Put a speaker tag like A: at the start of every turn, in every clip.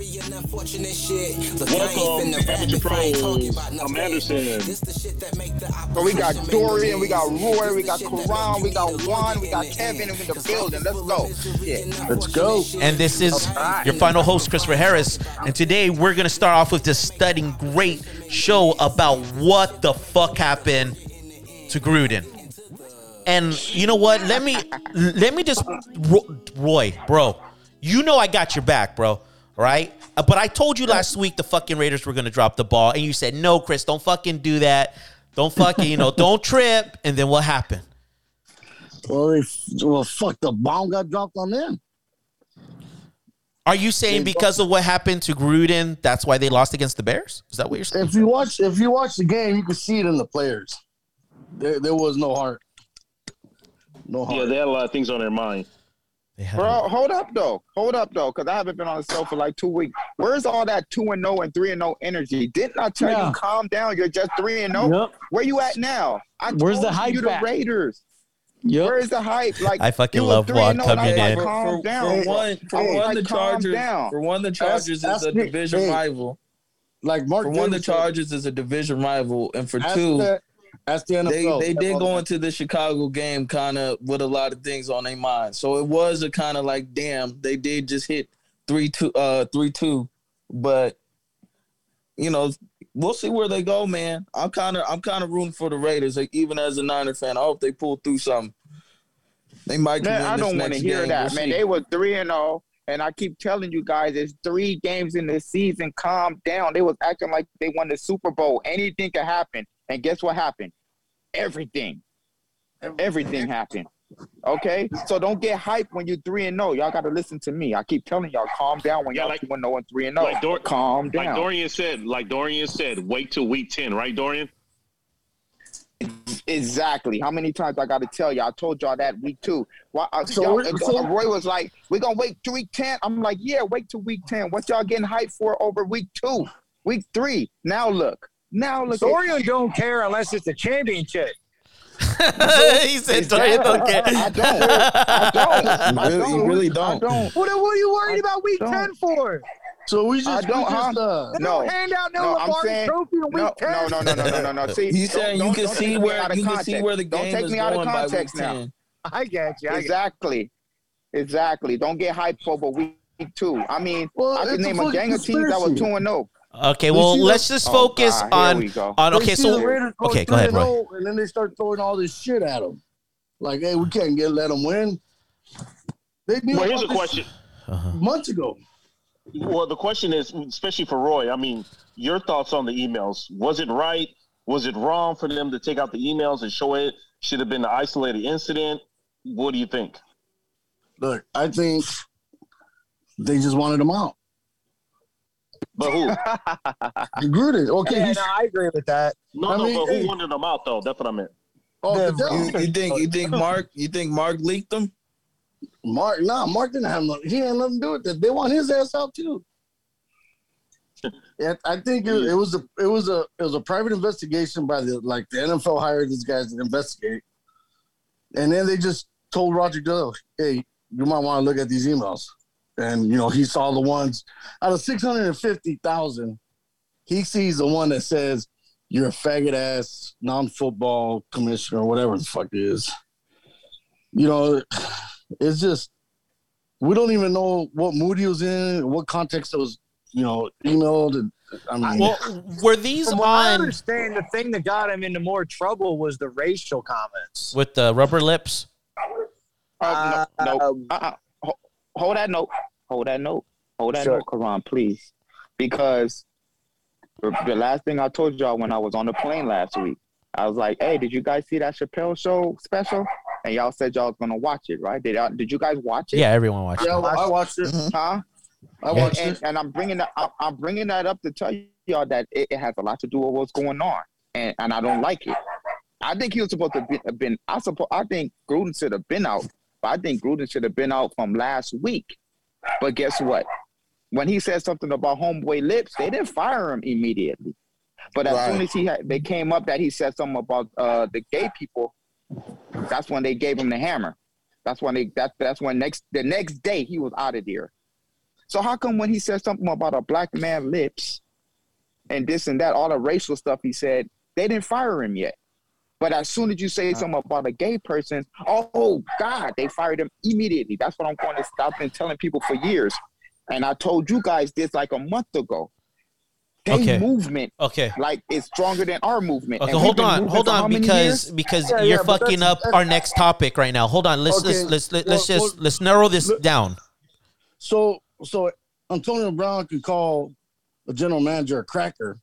A: very unfortunate shit. Look,
B: Welcome to Amateur Pros. I'm Anderson.
A: This the shit that make the
C: So we got Dorian, we got. Roy, we got
A: This the shit that
C: Karan, we got Juan, we got Kevin
A: end.
C: in the building. Let's go. Yeah.
D: Let's go.
E: And this is
C: Alright.
E: your final host, Christopher Harris. And today we're going to start off with this stunning, great show about what the fuck happened to Gruden. And you know what? Let me let me just Roy, bro. You know I got your back, bro. Right? Uh, But I told you last week the fucking Raiders were gonna drop the ball, and you said no, Chris. Don't fucking do that. Don't fucking you know. Don't trip. And then what happened?
D: Well, they, well, fuck, the bomb got dropped on them.
E: Are you saying because of what happened to Gruden, that's why they lost against the Bears? Is that what you're saying?
D: If you watch, if you watch the game, you can see it in the players. There, there was no heart. No heart.
B: Yeah, they had a lot of things on their mind.
E: They had
C: Bro, hold up though. Hold up though, because I haven't been on the show for like two weeks. Where's all that two and zero and three and zero energy? Didn't I tell
F: Yeah.
C: you calm down? You're just three and oh? zero.
F: Yep.
C: Where you at now? I
F: Where's
C: told
F: the hype
C: You the
F: at?
C: Raiders.
F: Yep.
C: Where's the hype? Like
E: I fucking love
C: 3
E: Juan
C: and 0, I
E: coming
C: was like,
E: in.
G: For,
C: Calm
G: for,
C: down.
G: for one, for one,
C: like,
G: the Chargers.
C: down.
G: For one, the Chargers
D: Ask-
G: is a division
D: hey.
G: rival.
D: like Mark.
G: For one, the
D: Davis said,
G: Chargers is a division rival, and for two,
D: the- ask the
G: they
D: NFL.
G: they did go into the Chicago game kind of with a lot of things on their mind. So it was a kind of like, damn, they did just hit three two, uh, three two, but you know, we'll see where they go, man. I'm kind of I'm kind of rooting for the Raiders, like even as a Niner fan. I hope they pull through something. They might.
C: Man,
G: win
C: I don't want to hear
G: game.
C: that,
G: We'll
C: man.
G: see.
C: They were three and zero, and I keep telling you guys, it's three games in the season. Calm down. They was acting like they won the Super Bowl. Anything could happen, and guess what happened? Everything, everything happened. Okay, so don't get hyped when you're three and zero. Y'all got to listen to me. I keep telling y'all, calm down when
B: Yeah,
C: y'all
B: like-
C: two and zero and three and zero.
B: Like Dor-
C: calm
B: Like. Dorian said, like Dorian said, wait till week ten, right, Dorian?
C: Exactly. How many times I got to tell y'all? I told y'all that week two. Why, uh,
D: So so-
C: uh, Roy was like, "We're gonna wait to week 10. I'm like, "Yeah, wait till week ten. What y'all getting hyped for over week two, week three? Now look, now look. at-
F: Dorian don't care unless it's a championship.
E: he said, Dorian don't care.
C: I don't. I don't. I
G: You really- you
C: don't.
G: really
C: I
G: don't.
C: don't.
F: What, are- what are you worried
C: I
F: about week
C: don't.
F: 10 for?
D: So we just,
C: I don't,
D: we just
C: huh?
D: uh,
C: No.
F: hand out no,
C: No, I'm
F: Lombardi
C: saying-
F: trophy in week
C: No,
F: 10.
C: no, no, no, no, no, no, no. See,
G: He's saying you can see where
C: out of
G: you can see where the
C: Don't take
G: is
C: me out of
G: going by
C: context now.
F: I get you. I get
C: Exactly. Exactly. Don't get hyped over week two. I mean,
D: Well,
C: I can
D: it's a
C: name a gang of teams that was two and oh. zero.
E: Okay, well, let's
D: the-
E: just
C: Oh,
E: focus
C: God,
E: on on. Okay, so
D: the Raiders go
E: okay, go ahead,
D: and
E: Roy.
D: And then they start throwing all this shit at them. Like, hey, we can't get let them win. They knew
B: Well, here's a question.
E: Uh-huh.
D: months ago.
B: Well, the question is, especially for Roy. I mean, your thoughts on the emails? Was it right? Was it wrong for them to take out the emails and show it? Should have been an isolated incident. What do you think?
D: Look, I think they just wanted them out.
B: But who?
D: Gruden, okay,
F: yeah,
D: he's,
F: no, I agree with that.
B: No,
D: I
B: no,
D: mean,
B: but
D: hey.
B: who wanted them out though? That's what I meant.
D: off the
F: the-
G: You, you think you think Mark you think Mark leaked them?
D: Mark, nah, Mark didn't have no. He had nothing to do with that. They want his ass out too. Yeah, I think it, it was a it was a it was a private investigation by the like the NFL hired these guys to investigate, and then they just told Roger Goodell, "Hey, you might want to look at these emails." And you know he saw the ones out of six hundred and fifty thousand, he sees the one that says you're a faggot ass non football commissioner, whatever the fuck it is. You know, it's just we don't even know what mood he was in, what context it was, you know, emailed. And, I mean,
E: Well, were these
F: From what I understand, the thing that got him into more trouble was the racial comments.
E: with the rubber lips?
C: Uh, no, no.
F: Um,
C: Uh-uh. Hold that note. Hold that note. Hold that
F: Sure.
C: note, Karan, please. Because the the last thing I told y'all when I was on the plane last week, I was like, "Hey, did you guys see that Chappelle show special?" And y'all said y'all was gonna watch it, right? Did y'all, did you guys watch it?
E: Yeah, everyone watched.
D: yeah,
E: it.
D: I watched it. Mm-hmm.
C: Huh?
D: I watched
C: and,
D: it.
C: and I'm bringing that I'm, I'm bringing that up to tell y'all that it, it has a lot to do with what's going on, and and I don't like it. I think he was supposed to be have been. I suppose I think Gruden should have been out, but I think Gruden should have been out from last week. But guess what? When he said something about homeboy lips, they didn't fire him immediately. But as soon as he had, they came up that he said something about uh, the gay people, that's when they gave him the hammer. That's when they that that's when next the next day he was out of there. So how come when he said something about a black man lips and this and that, all the racial stuff he said, they didn't fire him yet. But as soon as you say something about a gay person, oh God, they fired him immediately. That's what I'm going to stop and telling people for years. And I told you guys this like a month ago. Gay
E: Okay.
C: movement
E: Okay.
C: like is stronger than our movement.
E: Okay,
C: And
E: hold on, hold on, because
C: years?
E: because
D: Yeah,
E: you're
D: yeah,
E: fucking
D: that's-
E: up
D: that's-
E: our next topic right now. Hold on, let's
D: Okay,
E: let's let's let, let's
D: well,
E: just
D: well,
E: let's narrow this
D: look-
E: down.
D: So so Antonio Brown can call a general manager a cracker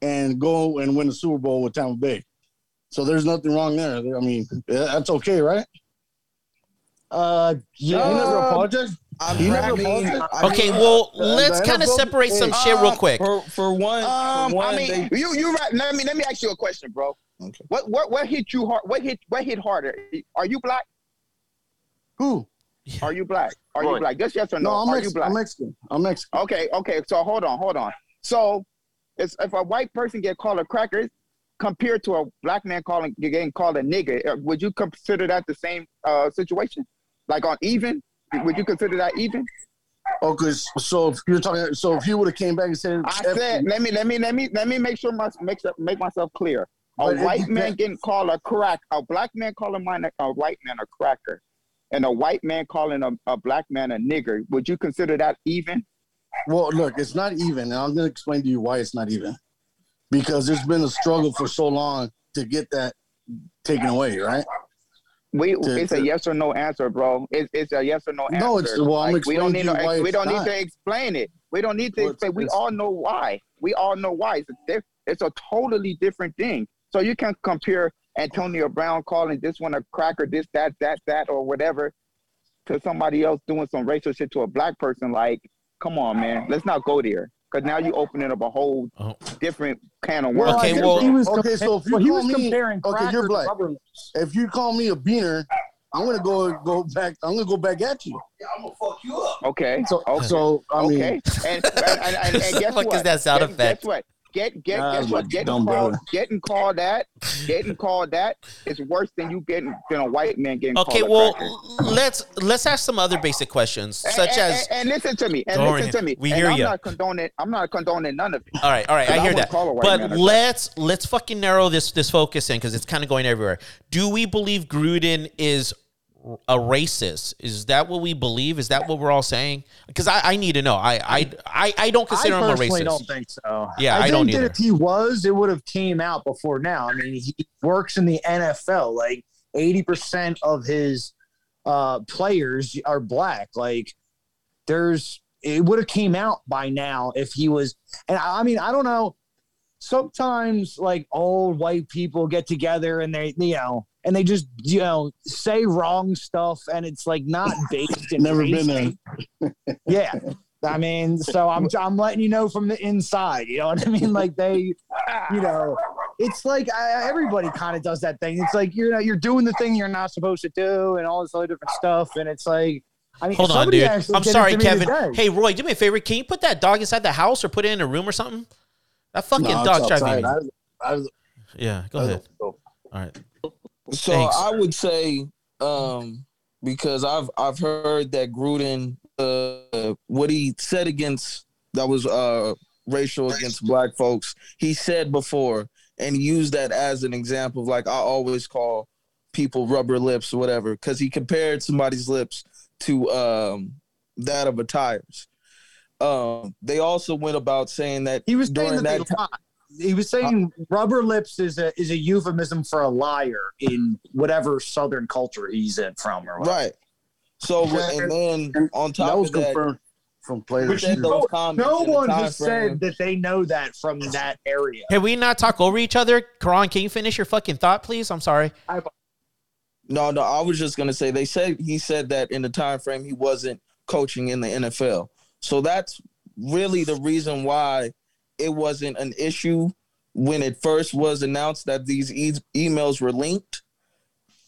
D: and go and win the Super Bowl with Tampa Bay. So there's nothing wrong there. I mean, that's okay, right?
F: Uh, yeah.
D: he never apologized.
G: I
D: He never
G: mean,
D: apologized?
G: I
E: Okay,
G: mean,
E: well,
D: the
E: let's kind of separate some
G: uh,
E: shit real quick.
G: For for one,
C: Um,
G: for one
C: I mean,
G: they,
C: you you right. Let me let me ask you a question, bro.
G: Okay.
C: What what what hit you hard? What hit what hit harder? Are you black?
D: Who?
C: Are you black? Are you black? Just yes or no.
D: No, I'm,
C: Are
D: Mex-
C: you black?
D: I'm Mexican. I'm Mexican.
C: Okay, okay. So hold on, hold on. So, it's, if a white person get called a cracker, compared to a black man calling getting called a nigger, uh, would you consider that the same uh, situation? Like on even? Would you consider that even?
D: Okay, so if you're talking, so if he would have came back and said,
C: I said, let me let me let me let me make sure my make sure- make myself clear. A white man getting called a crack, a black man calling mine a, a white man a cracker, and a white man calling a, a black man a nigger. Would you consider that even?
D: well, look, it's not even. And I'm going to explain to you why it's not even. Because there's been a struggle for so long to get that taken away, right?
C: We
D: To-
C: it's a yes or no answer, bro. It's, it's a yes or no answer.
D: No, it's- well, I'm
C: we don't need
D: to
C: no, we don't need to explain it. We don't need to
D: Well,
C: explain. We all know why. We all know why. It's a diff- it's a totally different thing. So you can compare Antonio Brown calling this one a cracker, this, that, that, that, or whatever, to somebody else doing some racial shit to a black person. Like, come on, man. Let's not go there. Because now you're opening up a whole
E: Oh.
C: different can of
F: Well,
C: worms.
E: Okay, well-
F: he was
D: Okay, so if you
F: he
D: call
F: was
D: me,
F: comparing
D: okay, you're black. If you call me a beaner, I'm gonna go go back. I'm gonna go back at you.
C: Yeah, I'm
D: So,
C: Okay.
D: so I mean,
C: okay. And, and, and, and, and guess
E: fuck
C: what?
E: is that sound
C: Guess-
E: effect?
C: Guess what? Get get guess what? Getting
D: dumb
C: called
D: brother.
C: getting called that getting called that is worse than you getting than a white man getting
E: Okay,
C: called a
E: well, let's let's ask some other basic questions,
C: And-
E: such
C: and,
E: as.
C: and, and listen to me and
E: Don't
C: listen to me.
E: We
C: and
E: hear
C: I'm
E: ya.
C: not condoning I'm not condoning none of it.
E: All right, all right, I
C: I
E: hear
C: wouldn't
E: that.
C: call a
E: But let's let's fucking narrow this this focus in because it's kind of going everywhere. Do we believe Gruden is a racist? Is that what we believe? Is that what we're all saying? Because I, I need to know. I I I, I don't consider
F: I
E: him a racist.
F: don't think so.
E: Yeah, I
F: think
E: don't either.
F: if he was, it would have came out before now. I mean, he works in the NFL. Like eighty percent of his uh, players are black. Like there's, it would have came out by now if he was. And I I mean, I don't know. Sometimes like old white people get together and they, you know, and they just, you know, say wrong stuff, and it's like not based in
D: never
F: race.
D: been there.
F: Yeah. I mean, so I'm I'm letting you know from the inside. You know what I mean? Like they, you know, it's like I, everybody kind of does that thing. It's like you're you're doing the thing you're not supposed to do, and all this other different stuff. And it's like, I mean,
E: Hold on, dude. I'm sorry, Kevin. Hey, Roy, do me a favor. Can you put that dog inside the house or put it in a room or something? That fucking
D: No, it's
E: dog's driving me.
D: I, I,
E: Yeah, go
D: I,
E: ahead. All right.
G: So
E: Thanks.
G: I would say, um, because I've I've heard that Gruden, uh, what he said against that was uh racial against black folks. He said before and used that as an example of like I always call people rubber lips or whatever because he compared somebody's lips to um that of a tire's. Um, they also went about saying that
F: he was saying
G: during
F: that,
G: that
F: they
G: time.
F: Lie. He was uh, saying rubber lips is a is a euphemism for a liar in whatever southern culture he's in from or whatever.
G: right. So and then on top
D: that was
G: of that,
D: confirmed from players.
G: within those comments,
F: No one has
G: frame-
F: said that they know that from that area.
E: Can we not talk over each other? Karan, can you finish your fucking thought, please? I'm sorry.
G: No, no, I was just gonna say they said he said that in the time frame he wasn't coaching in the NFL. So that's really the reason why it wasn't an issue when it first was announced that these e- emails were linked.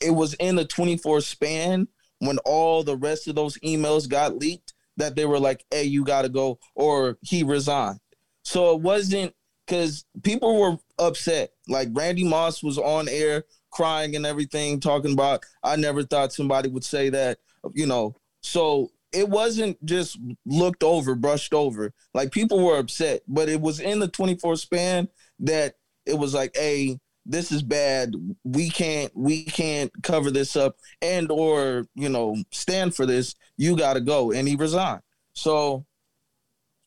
G: It was in the 24 span when all the rest of those emails got leaked that they were like, "Hey, you got to go," or he resigned. So it wasn't because people were upset. Like Randy Moss was on air crying and everything, talking about, I never thought somebody would say that, you know. So it wasn't just looked over, brushed over. Like people were upset, but it was in the 24 span that it was like, hey, this is bad. We can't we can't cover this up and or you know stand for this. You got to go, and he resigned. So,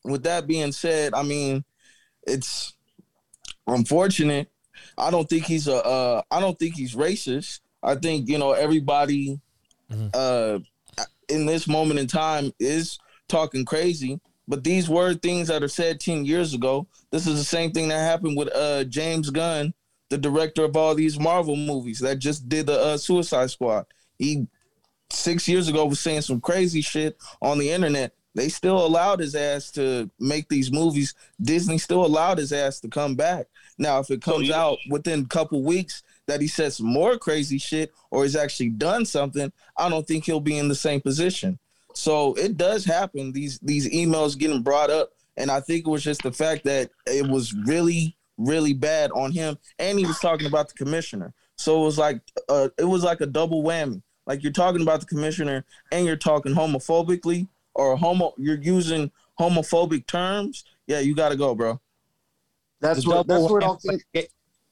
G: with that being said, I mean, it's unfortunate. I don't think he's a. Uh, I don't think he's racist. I think you know everybody
E: Mhm.
G: uh, in this moment in time is talking crazy. But these were things that are said ten years ago. This is the same thing that happened with uh, James Gunn, the director of all these Marvel movies that just did the uh, Suicide Squad. He six years ago was saying some crazy shit on the internet. They still allowed his ass to make these movies. Disney still allowed his ass to come back. Now, if it comes out within a couple weeks that he said some more crazy shit or he's actually done something, I don't think he'll be in the same position. So it does happen. These these emails getting brought up, and I think it was just the fact that it was really really bad on him, and he was talking about the commissioner. So it was like uh, it was like a double whammy. Like you're talking about the commissioner, and you're talking homophobically or homo. You're using homophobic terms. Yeah, you got to go, bro.
D: That's
F: The
D: what. That's
F: double
D: what
F: whammy,
D: I'll think.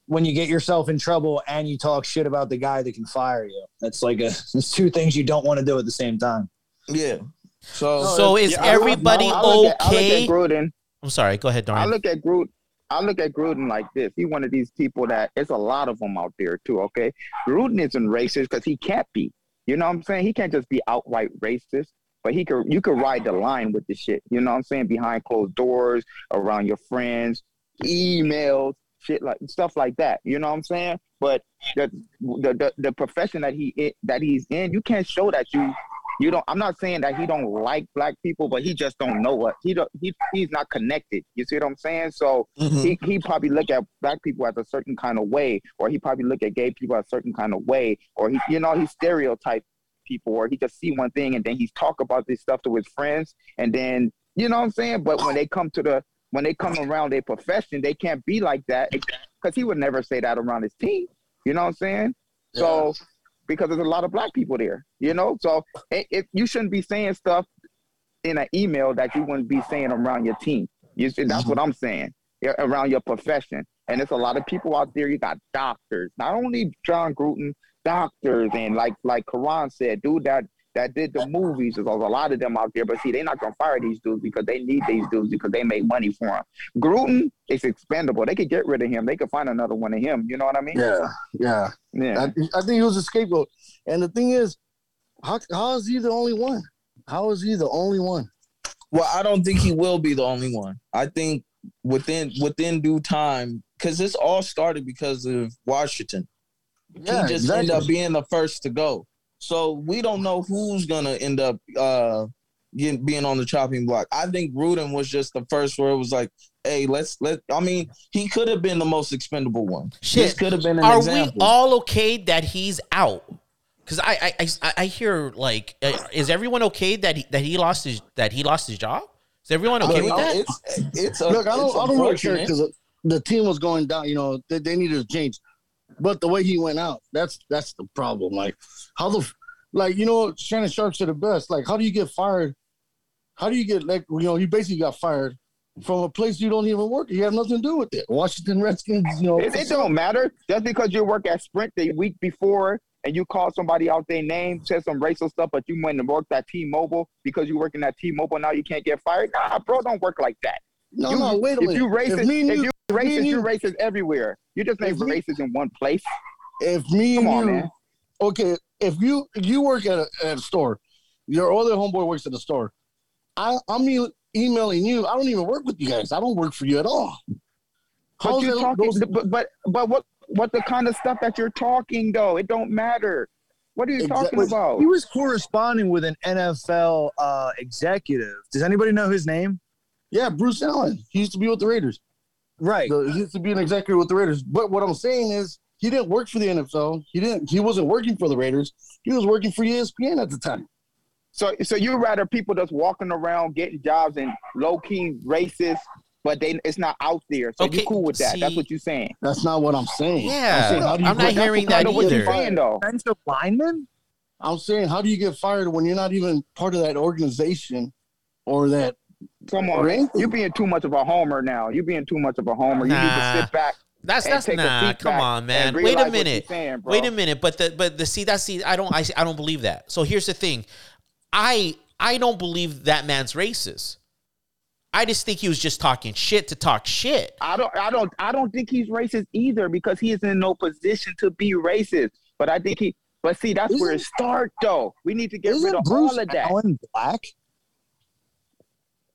F: Get- when you get yourself in trouble and you talk shit about the guy that can fire you. That's like a it's two things you don't want to do at the same time.
G: Yeah. So
E: So is
C: Yeah, I- I-
E: everybody
C: I look at- I look
E: okay?
C: at Gruden.
E: I'm sorry. Go ahead,
C: I look at Gruden. I look at Gruden like this. He's one of these people that it's a lot of them out there too. Okay, Gruden isn't racist because he can't be. You know what I'm saying? He can't just be outright racist, but he could. You could ride the line with the shit. You know what I'm saying? Behind closed doors, around your friends, emails, shit like stuff like that. You know what I'm saying? But the the the, the profession that he that he's in, you can't show that you you don't i'm not saying that he don't like black people but he just don't know what he don't he, he's not connected you see what i'm saying so
G: mhm.
C: he, he probably look at black people as a certain kind of way or he probably look at gay people as a certain kind of way or he you know he stereotype people or he just see one thing and then he's talk about this stuff to his friends and then you know what i'm saying but when they come to the when they come around their profession they can't be like that because he would never say that around his team you know what i'm saying so because there's a lot of black people there, you know. So it, it, you shouldn't be saying stuff in an email that you wouldn't be saying around your team. You see, that's what I'm saying around your profession. And there's a lot of people out there. You got doctors, not only Jon Gruden, doctors, and like like Karan said, dude that that did the movies. There's a lot of them out there, but see, they're not gonna fire these dudes because they need these dudes because they make money for them. Gruden is expendable. They could get rid of him. They could find another one of him. You know what I mean?
D: Yeah, yeah.
C: Yeah.
D: I, I think he was a scapegoat. And the thing is, how how is he the only one? How is he the only one?
G: Well, I don't think he will be the only one. I think within within due time, because this all started because of Washington.
D: Yeah,
G: he just
D: exactly.
G: ended up being the first to go. So we don't know who's gonna end up uh get- being on the chopping block. I think Gruden was just the first where it was like, hey, let's let. I mean, he could have been the most expendable one. This
E: Shit.
G: could have been an
E: Are
G: example.
E: we all okay that he's out? Because I, I, I, I hear like, uh, is everyone okay that he, that he lost his that he lost his job? Is everyone okay
G: Look,
E: with that?
G: It's it's a,
D: Look, I don't,
G: it's
D: I don't really care because the team was going down. You know, they, they needed to change, but the way he went out, that's that's the problem. Like how the, like you know, Shannon Sharpe said the best. Like how do you get fired? How do you get like you know? You basically got fired from a place you don't even work. You have nothing to do with it. Washington Redskins, you know.
C: It, it don't matter. Just because you work at Sprint the week before and you call somebody out their name, said some racial stuff, but you went and worked at T-Mobile because you working at T-Mobile now you can't get fired. Nah, bro, don't work like that.
D: No,
C: you,
D: no, wait a
C: if you racist,
D: if me and
C: if
D: you,
C: you
D: me
C: racist,
D: and
C: you
D: you-
C: racist everywhere. You just ain't
D: If
C: racist in one place.
D: if me
C: Come
D: and
C: on,
D: you,
C: man.
D: okay, if you you work at a, at a store, your other homeboy works at the store. I I'm e- emailing you. I don't even work with you guys. I don't work for you at all.
C: But
D: How's
C: you
D: that-
C: talking,
D: those-
C: but but but what what the kind of stuff that you're talking though? It don't matter. What are you talking about?
F: He was corresponding with an NFL uh, executive. Does anybody know his name?
D: Yeah, Bruce Allen. He used to be with the Raiders.
F: Right.
D: The- he used to be an executive with the Raiders. But what I'm saying is, he didn't work for the NFL. He didn't. He wasn't working for the Raiders. He was working for ESPN at the time.
C: So so you rather people just walking around getting jobs and low key racist, but they it's not out there. So
E: Okay,
C: you cool with that? That's what you're saying.
D: That's not what I'm saying.
E: Yeah,
D: I'm, saying, how do
E: I'm not
D: work-
E: hearing
C: That's
E: that
C: what you're
E: either.
C: saying, though.
F: Defensive lineman?
D: I'm saying, how do you get fired when you're not even part of that organization or that?
C: Come on,
D: anything.
C: you're being too much of a homer now. You're being too much of a homer. You need to sit back.
E: That's
C: and
E: that's
C: take
E: nah.
C: seat
E: Come on, man. Wait a minute.
C: saying.
E: Wait a minute. But the but the see that's see I don't I I don't believe that. So here's the thing. I I don't believe that man's racist. I just think he was just talking shit to talk shit.
C: I don't, I don't, I don't think he's racist either because he is in no position to be racist. But I think he, but see, that's where it starts though. We need to get rid
F: Isn't
C: of
F: Bruce
C: all of that.
F: Allen black?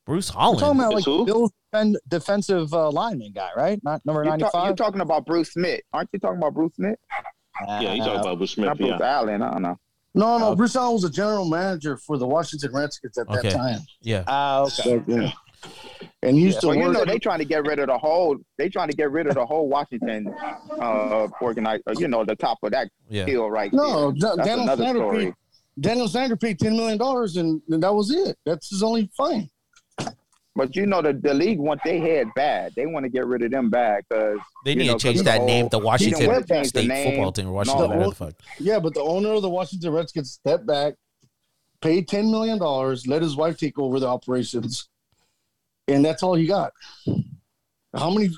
E: Bruce
F: We're talking
E: Holland.
F: about like
B: It's who?
F: Bill's defend, defensive uh, lineman guy, right? Not number
C: You're, ta- you're talking about Bruce Smith, aren't you talking about Bruce Smith?
B: Yeah, he's talking about Bruce Smith.
C: Not Bruce
B: Yeah.
C: Allen. I don't know.
D: No, no.
C: Oh.
D: Bruce Allen was a general manager for the Washington Redskins at
E: Okay.
D: that time.
E: Yeah.
F: Ah, okay.
D: So, yeah. And he used to
C: Well, you know, they trying to get rid of the whole. They trying to get rid of the whole Washington uh organize. You know, the top of that
E: Yeah.
C: hill right
D: no,
C: there.
D: Da-
C: That's
D: Daniel
C: another
D: Snyder
C: story.
D: paid. Daniel Snyder paid ten million dollars, and, and that was it. That's his only fine.
C: But you know, the, the league want their head bad. They want to get rid of them bad because
E: They need
C: know,
E: to change that
C: the
E: name,
C: whole-
E: the Washington
C: wanna the
E: State
C: name.
E: football team, or Washington,
C: No.
E: whatever the fuck.
D: Yeah, but the owner of the Washington Redskins stepped back, paid ten million dollars, let his wife take over the operations, and that's all he got. How many?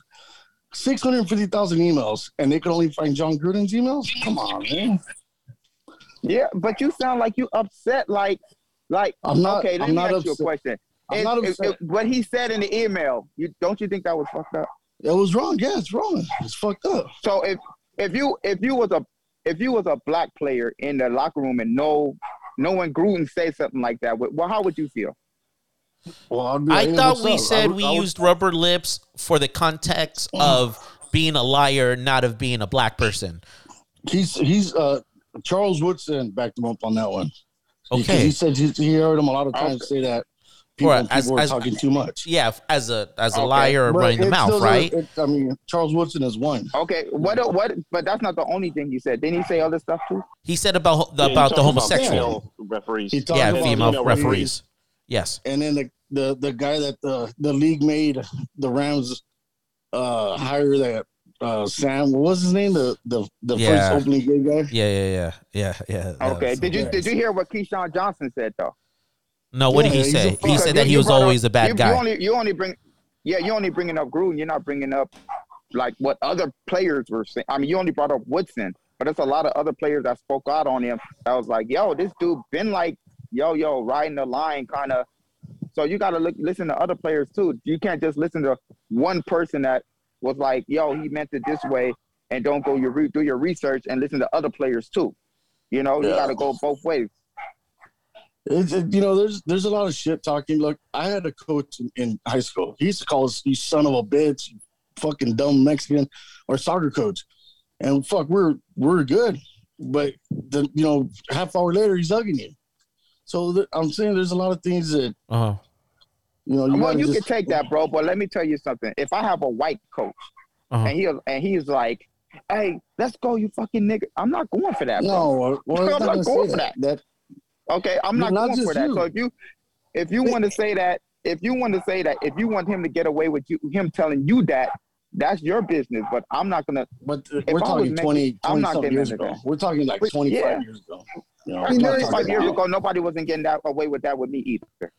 D: Six hundred fifty thousand emails, and they could only find Jon Gruden's emails. Come on, man.
C: Yeah, but you sound like you upset. Like, like
D: I'm not-
C: okay. Let
D: I'm
C: me
D: not
C: ask you a question.
D: I'm not
C: if-
D: upset.
C: if what he said in the email, you don't you think that was fucked up?
D: It was wrong. Yeah, it's wrong. It's fucked up.
C: So if if you if you was a if you was a black player in the locker room and no no one Gruden say something like that, well, how would you feel?
D: Well, I'd
E: I
D: hey,
E: thought we
D: up?
E: said
D: I would-
E: we
D: I would-
E: used rubber lips for the context of being a liar, not of being a black person.
D: He's he's uh Charles Woodson backed him up on that one.
E: Okay.
D: he said he, he heard him a lot of times say that people,
E: Right, as-
D: people were
E: as-
D: talking too much.
E: Yeah, as a as a
C: Okay.
E: liar or
D: But
E: running the mouth, right?
D: doesn't- it- I mean, Charles Woodson is one.
C: Okay, what what? But that's not the only thing he said. Didn't he say other stuff too?
E: He said about
B: Yeah,
E: about the homosexual.
B: female referees.
D: He talked
E: yeah,
D: about
E: female
B: female
E: referees. Yes.
D: And then the the, the guy that the, the league made the Rams uh hire that uh Sam what was his name? The the, the
E: Yeah.
D: first opening gay guy.
E: Yeah, yeah, yeah, yeah, yeah.
C: Okay. Did you
D: yeah.
C: did you hear what Keyshawn Johnson said though?
E: No, what did he say? He said that
C: You-
E: he was always
C: up-
E: a bad
C: you,
E: guy.
C: You only you only bring yeah you only bringing up Gruden. You're not bringing up like what other players were saying. I mean, you only brought up Woodson, but there's a lot of other players that spoke out on him. That was like, yo, this dude been like yo yo riding the line kind of. So you got to look listen to other players too. You can't just listen to one person that was like, yo, he meant it this way, and don't go your re- do your research and listen to other players too. You know, you got to go both ways.
D: It's, it, you know, there's there's a lot of shit talking. Look, I had a coach in, in high school. He used to call us "you son of a bitch," fucking dumb Mexican, or soccer coach, and fuck, we're we're good. But the you know, half hour later, he's hugging you. So th- I'm saying there's a lot of things that
E: Uh-huh.
D: you know. You
C: well, you
D: just-
C: can take that, bro. But let me tell you something. If I have a white coach
E: Uh-huh.
C: and he and he's like, "Hey, let's go, you fucking nigga," I'm not going for that. Bro.
D: No, well, well,
C: I'm not
D: not gonna
C: going for
D: that. that.
C: Okay, I'm
D: Not
C: not, going for that.
D: you.
C: So if you if you want to say that, if you want to say that, if you want him to get away with you, him telling you that, that's your business. But I'm not gonna.
D: But uh,
C: I
D: we're
C: was
D: talking
C: making-
D: 20,
C: I'm
D: 20
C: not
D: something
C: getting
D: years ago.
C: that.
D: We're talking like 25
C: yeah.
D: years ago. You know,
C: I mean,
D: not talking
C: 35 years ago, nobody wasn't getting that away with that with me either.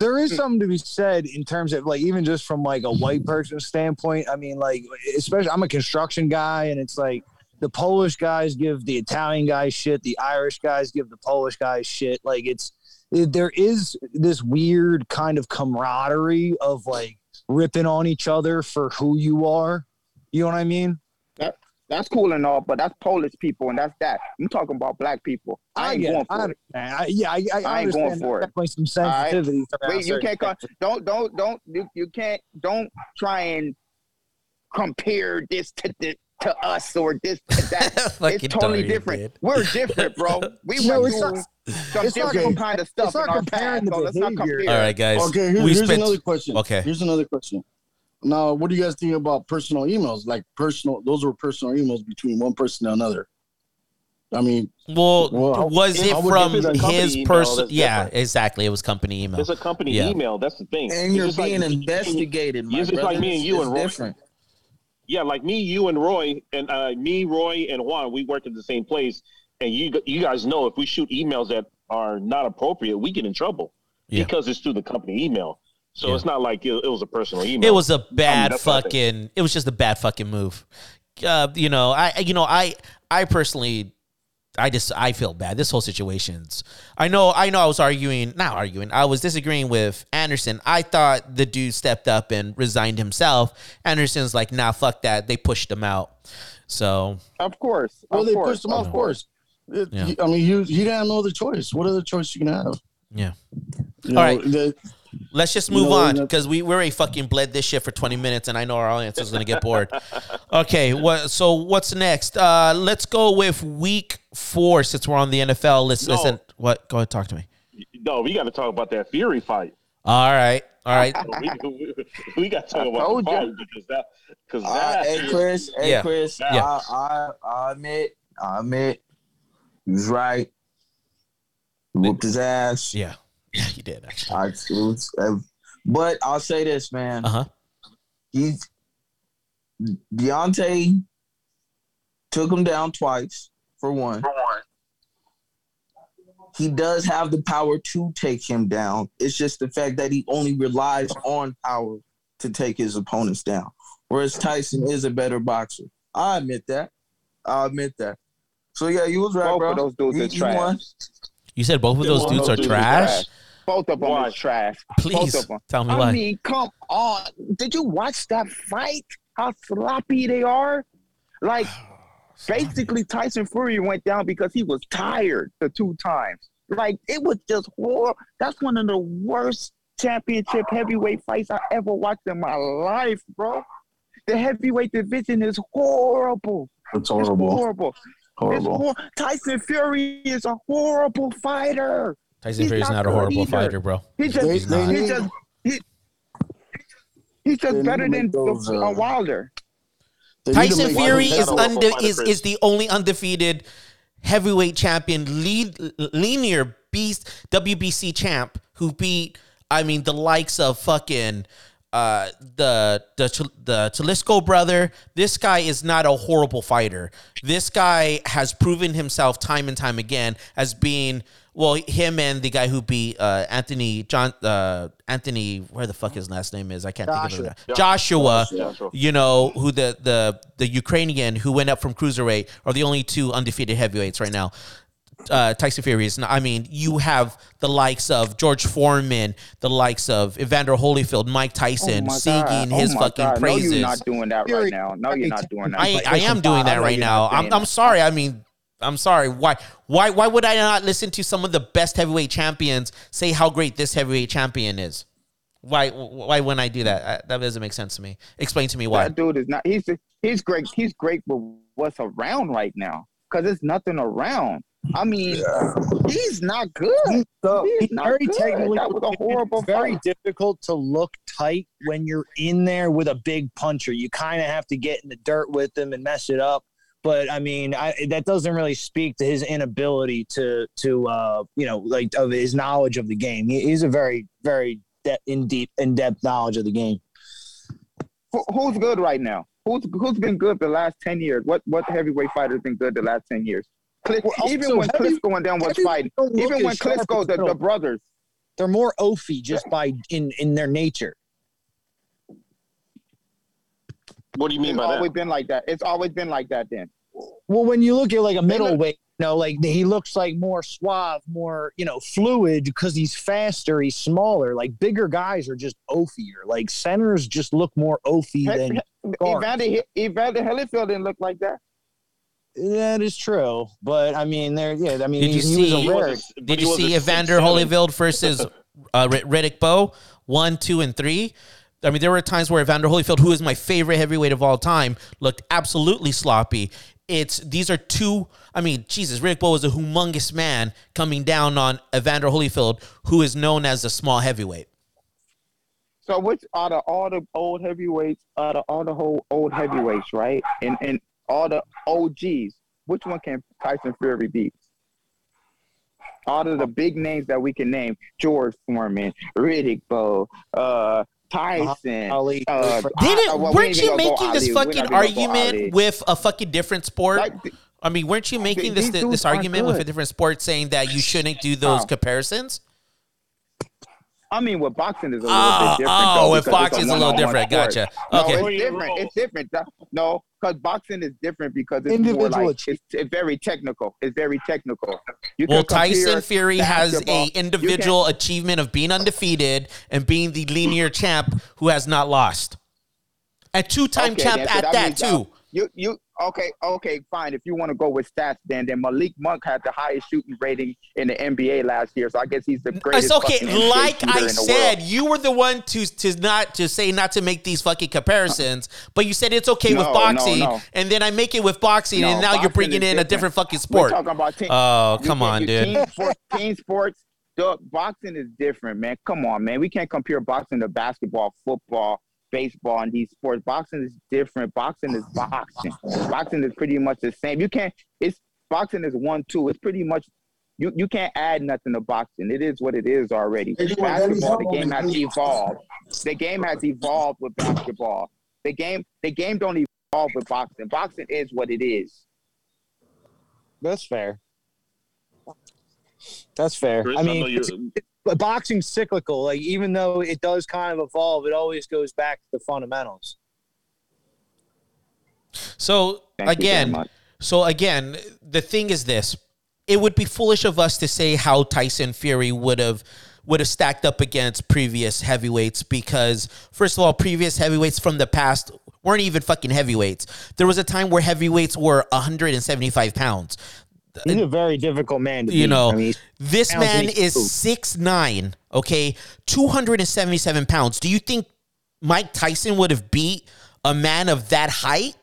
F: there is something to be said in terms of like even just from like a white person standpoint. I mean, like especially I'm a construction guy, and it's like the Polish guys give the Italian guys shit, the Irish guys give the Polish guys shit. Like it's there is this weird kind of camaraderie of like ripping on each other for who you are. You know what I mean?
C: That, that's cool and all, but that's Polish people, and that's that. I'm talking about black people. I ain't
F: get
C: going
F: it. I
C: for it.
F: I, yeah, I, I,
C: I ain't going for it.
F: Definitely some sensitivity. around
C: Wait, you can't
F: things.
C: Don't don't don't you, you can't don't try and compare this to this to us or this to that. It's totally
E: Dorian,
C: different.
E: dude.
C: We're different, bro. We
F: No,
C: went
F: it's
C: through
F: not-
C: some
F: it's
C: different
F: com-
C: kind of stuff
F: it's not
C: in our past. So let's not compare.
E: All right, guys.
D: Okay, here-
E: we
D: here's
E: spent
D: another question.
E: Okay.
D: Here's another question. Now, what do you guys think about personal emails? Like personal, those were personal emails between one person and another. I mean,
E: Well,
D: Well,
E: was it from
B: you do the company
E: his
B: email
E: person? Yeah,
B: different?
E: exactly. It was company email.
B: It's a company
E: Yeah.
B: email. That's the thing.
G: And
B: It's
G: you're
B: just like-
G: being investigated,
B: It's just like me and you
G: It's
B: and Roy.
G: different.
B: Yeah, like me, you, and Roy, and uh, me, Roy, and Juan, we work at the same place, and you you guys know if we shoot emails that are not appropriate, we get in trouble
E: Yeah.
B: because it's through the company email. So
E: Yeah.
B: it's not like it, it was a personal email.
E: It was a bad
B: I think.
E: fucking. It was just a bad fucking move. Uh, you know, I you know I I personally. I just I feel bad. This whole situation's. I know I know I was arguing, not arguing. I was disagreeing with Anderson. I thought the dude stepped up and resigned himself. Anderson's like, nah, fuck that. They pushed him out. So
C: Of course.
D: Well,
C: of
D: they
C: course,
D: pushed him off
C: of
D: course. It-
E: Yeah.
D: he- I mean, he, he didn't have no other choice. What other choice you can have?
E: yeah.
D: You
E: All right.
D: the-
E: Let's just move
D: know,
E: on because we, we already fucking bled this shit for 20 minutes and I know our audience is going to get bored. Okay, what, so what's next? Uh, let's go with week four since we're on the NFL. Let's
B: No.
E: listen. What? Go ahead, talk to me.
B: no. We got to talk about that Fury fight.
E: All right. All right.
B: we, we, we got to talk about
C: told
B: the
C: ya.
B: fight because that because
G: Uh,
B: that
G: hey Chris, hey
E: Yeah.
G: Chris,
E: Yeah.
G: I, I I admit, I admit, he was right. Whooped his ass.
E: Yeah. Yeah, he did actually.
G: I, was, uh, but I'll say this, man.
E: Uh huh.
G: He's Deontay took him down twice for one. He does have the power to take him down. It's just the fact that he only relies on power to take his opponents down. Whereas Tyson is a better boxer. I admit that. I admit that. So yeah, you was right,
C: Both
G: bro.
C: of those dudes
G: He-
C: are trash.
G: won.
E: You said both of those dudes
B: those
E: are
B: dudes are
E: trash.
C: Both of them are trash.
E: Please
C: Both of them.
E: tell me
C: I
E: why.
C: mean, come on. Did you watch that fight? How sloppy they are? Like, basically, Tyson Fury went down because he was tired the two times. Like, it was just horrible. That's one of the worst championship heavyweight fights I ever watched in my life, bro. The heavyweight division is horrible.
D: It's
C: It's
D: horrible.
C: horrible. It's
D: Horrible.
C: hor- Tyson Fury is a horrible fighter.
E: Tyson
C: he's
E: Fury's
C: not
E: not a horrible
C: either.
E: fighter, bro.
C: He just,
D: They-
C: he's
D: they need-
C: just, he, he's just better than
D: make those,
C: uh, Wilder.
E: Tyson Fury is
B: is that a
E: unde-
B: horrible
E: is is the only undefeated heavyweight champion, lead linear beast WBC champ who beat I mean the likes of fucking uh the the the Klitschko brother. This guy is not a horrible fighter. This guy has proven himself time and time again as being well him and the guy who beat uh Anthony John uh Anthony where the fuck his last name is I can't think of it. now. Joshua
B: Yeah, sure.
E: you know, who the the the Ukrainian who went up from cruiserweight are the only two undefeated heavyweights right now. Uh, Tyson Fury is not. I mean, you have the likes of George Foreman, the likes of Evander Holyfield, Mike Tyson,
C: Oh my
E: singing
C: God.
E: his
C: Oh
E: fucking
C: God.
E: praises.
C: No, you're not doing that right now. No, you're not doing that.
E: I, I am doing that right now. I'm, I'm sorry. I mean, I'm sorry. Why why why would I not listen to some of the best heavyweight champions say how great this heavyweight champion is? Why why wouldn't I do that? That doesn't make sense to me. Explain to me why.
C: That dude is not. He's he's great. He's great with what's around right now because there's nothing around. I mean, he's not good.
F: So
C: He's
F: he's
C: not
F: very
C: good.
F: technically
C: That was a horrible
F: It's very
C: fight.
F: difficult to look tight when you're in there with a big puncher. You kind of have to get in the dirt with him and mess it up. But I mean, I, that doesn't really speak to his inability to to uh, you know like of his knowledge of the game. He, he's a very very de- in deep in depth knowledge of the game.
C: Who's good right now? Who's who's been good the last ten years? What what heavyweight fighter's been good the last ten years? Clis-
F: Well,
C: even
F: also
C: when
F: heavy-
C: Klitschko and them was
F: heavyweight
C: fighting, even when
F: as goes,
C: the, the brothers,
F: They're more oafy just by in in their nature.
B: What do you mean
C: it's
B: by that?
C: always been like that. It's always been like that. Then
F: Well, when you look at like a middleweight, you know, like he looks like more suave, more you know, fluid because he's faster, he's smaller. Like bigger guys are just oafier. Like centers just look more oafy than guards.
C: Evander Evander Holyfield didn't look like that.
F: that is true. But I mean, there, yeah, I mean,
E: Did
F: he,
E: you
F: he was
E: see-
F: a rare.
B: But
E: Did you see Evander
B: seven.
E: Holyfield versus uh, Rid- Riddick Bowe one, two, and three? I mean, there were times where Evander Holyfield, who is my favorite heavyweight of all time, looked absolutely sloppy. It's these are two. I mean, Jesus, Riddick Bowe is a humongous man coming down on Evander Holyfield, who is known as a small heavyweight.
C: So which out of all the old heavyweights, out of all the whole old heavyweights, right? And and all the OGs, which one can Tyson Fury beat? Out of the big names that we can name, George Foreman, Riddick Bowe, uh, Tyson.
F: Ali.
C: uh,
E: Didn't
C: I- well,
E: weren't
C: ain't
E: you
C: even gonna go
E: making this
C: Ali.
E: Fucking
C: even gonna go
E: argument with a fucking different sport?
C: Like,
E: I mean, weren't you making this
C: these
E: this, argument with a different sport, saying that you shouldn't do those
C: How?
E: comparisons?
C: I mean, with boxing is a little
E: Oh,
C: bit different.
E: oh,
C: though,
E: with
C: boxing it's
E: boxing's a little different.
C: sport.
E: Gotcha.
C: No,
E: Okay.
C: it's different. It's different. No, because boxing is different because it's
F: Individual
C: more like it's, it's very technical. It's very technical. You
E: Well,
C: can compare
E: Tyson Fury has a individual achievement of being undefeated and being the linear champ who has not lost. A two-time
C: Okay,
E: champ
C: then,
E: at
C: that
E: that
C: means, uh,
E: too.
C: You you okay okay fine if you want to go with stats then then Malik Monk had the highest shooting rating in the NBA last year so I guess he's the greatest.
E: It's okay. Like I said, you were the one to to not to say not to make these fucking comparisons, but you said it's okay with
C: No, no,
E: boxing,
C: no.
E: and then I make it with boxing,
C: No,
E: and now you're bringing in a
C: different.
E: different fucking
C: We're
E: sport.
C: talking about team.
E: Oh, come
C: can't-
E: on,
C: you-
E: dude.
C: Team, sport, team sports. Boxing is different, man. Come on, man. We can't compare boxing to basketball, football, baseball, and these sports. Boxing is different. Boxing is boxing. boxing is pretty much the same. You can't. It's boxing is one two. It's pretty much. You, you can't add nothing to boxing. It is what it is already.
D: Hey, come on, Daddy,
C: Basketball, the game has evolved. The game has evolved with basketball. The game, the game don't evolve with boxing. Boxing is what it is.
F: That's fair. That's fair.
B: Chris,
F: I
B: I
F: mean,
B: you're-
F: it's- but boxing's cyclical. Like even though it does kind of evolve, it always goes back to the fundamentals.
E: So
C: very
E: again, so again, the thing is this: it would be foolish of us to say how Tyson Fury would have would have stacked up against previous heavyweights because first of all, previous heavyweights from the past weren't even fucking heavyweights. There was a time where heavyweights were 175 pounds.
F: He's a very difficult man to
E: You
F: beat.
E: know,
F: I mean,
E: this man is six nine, okay, 277 pounds. Do you think Mike Tyson would have beat a man of that height?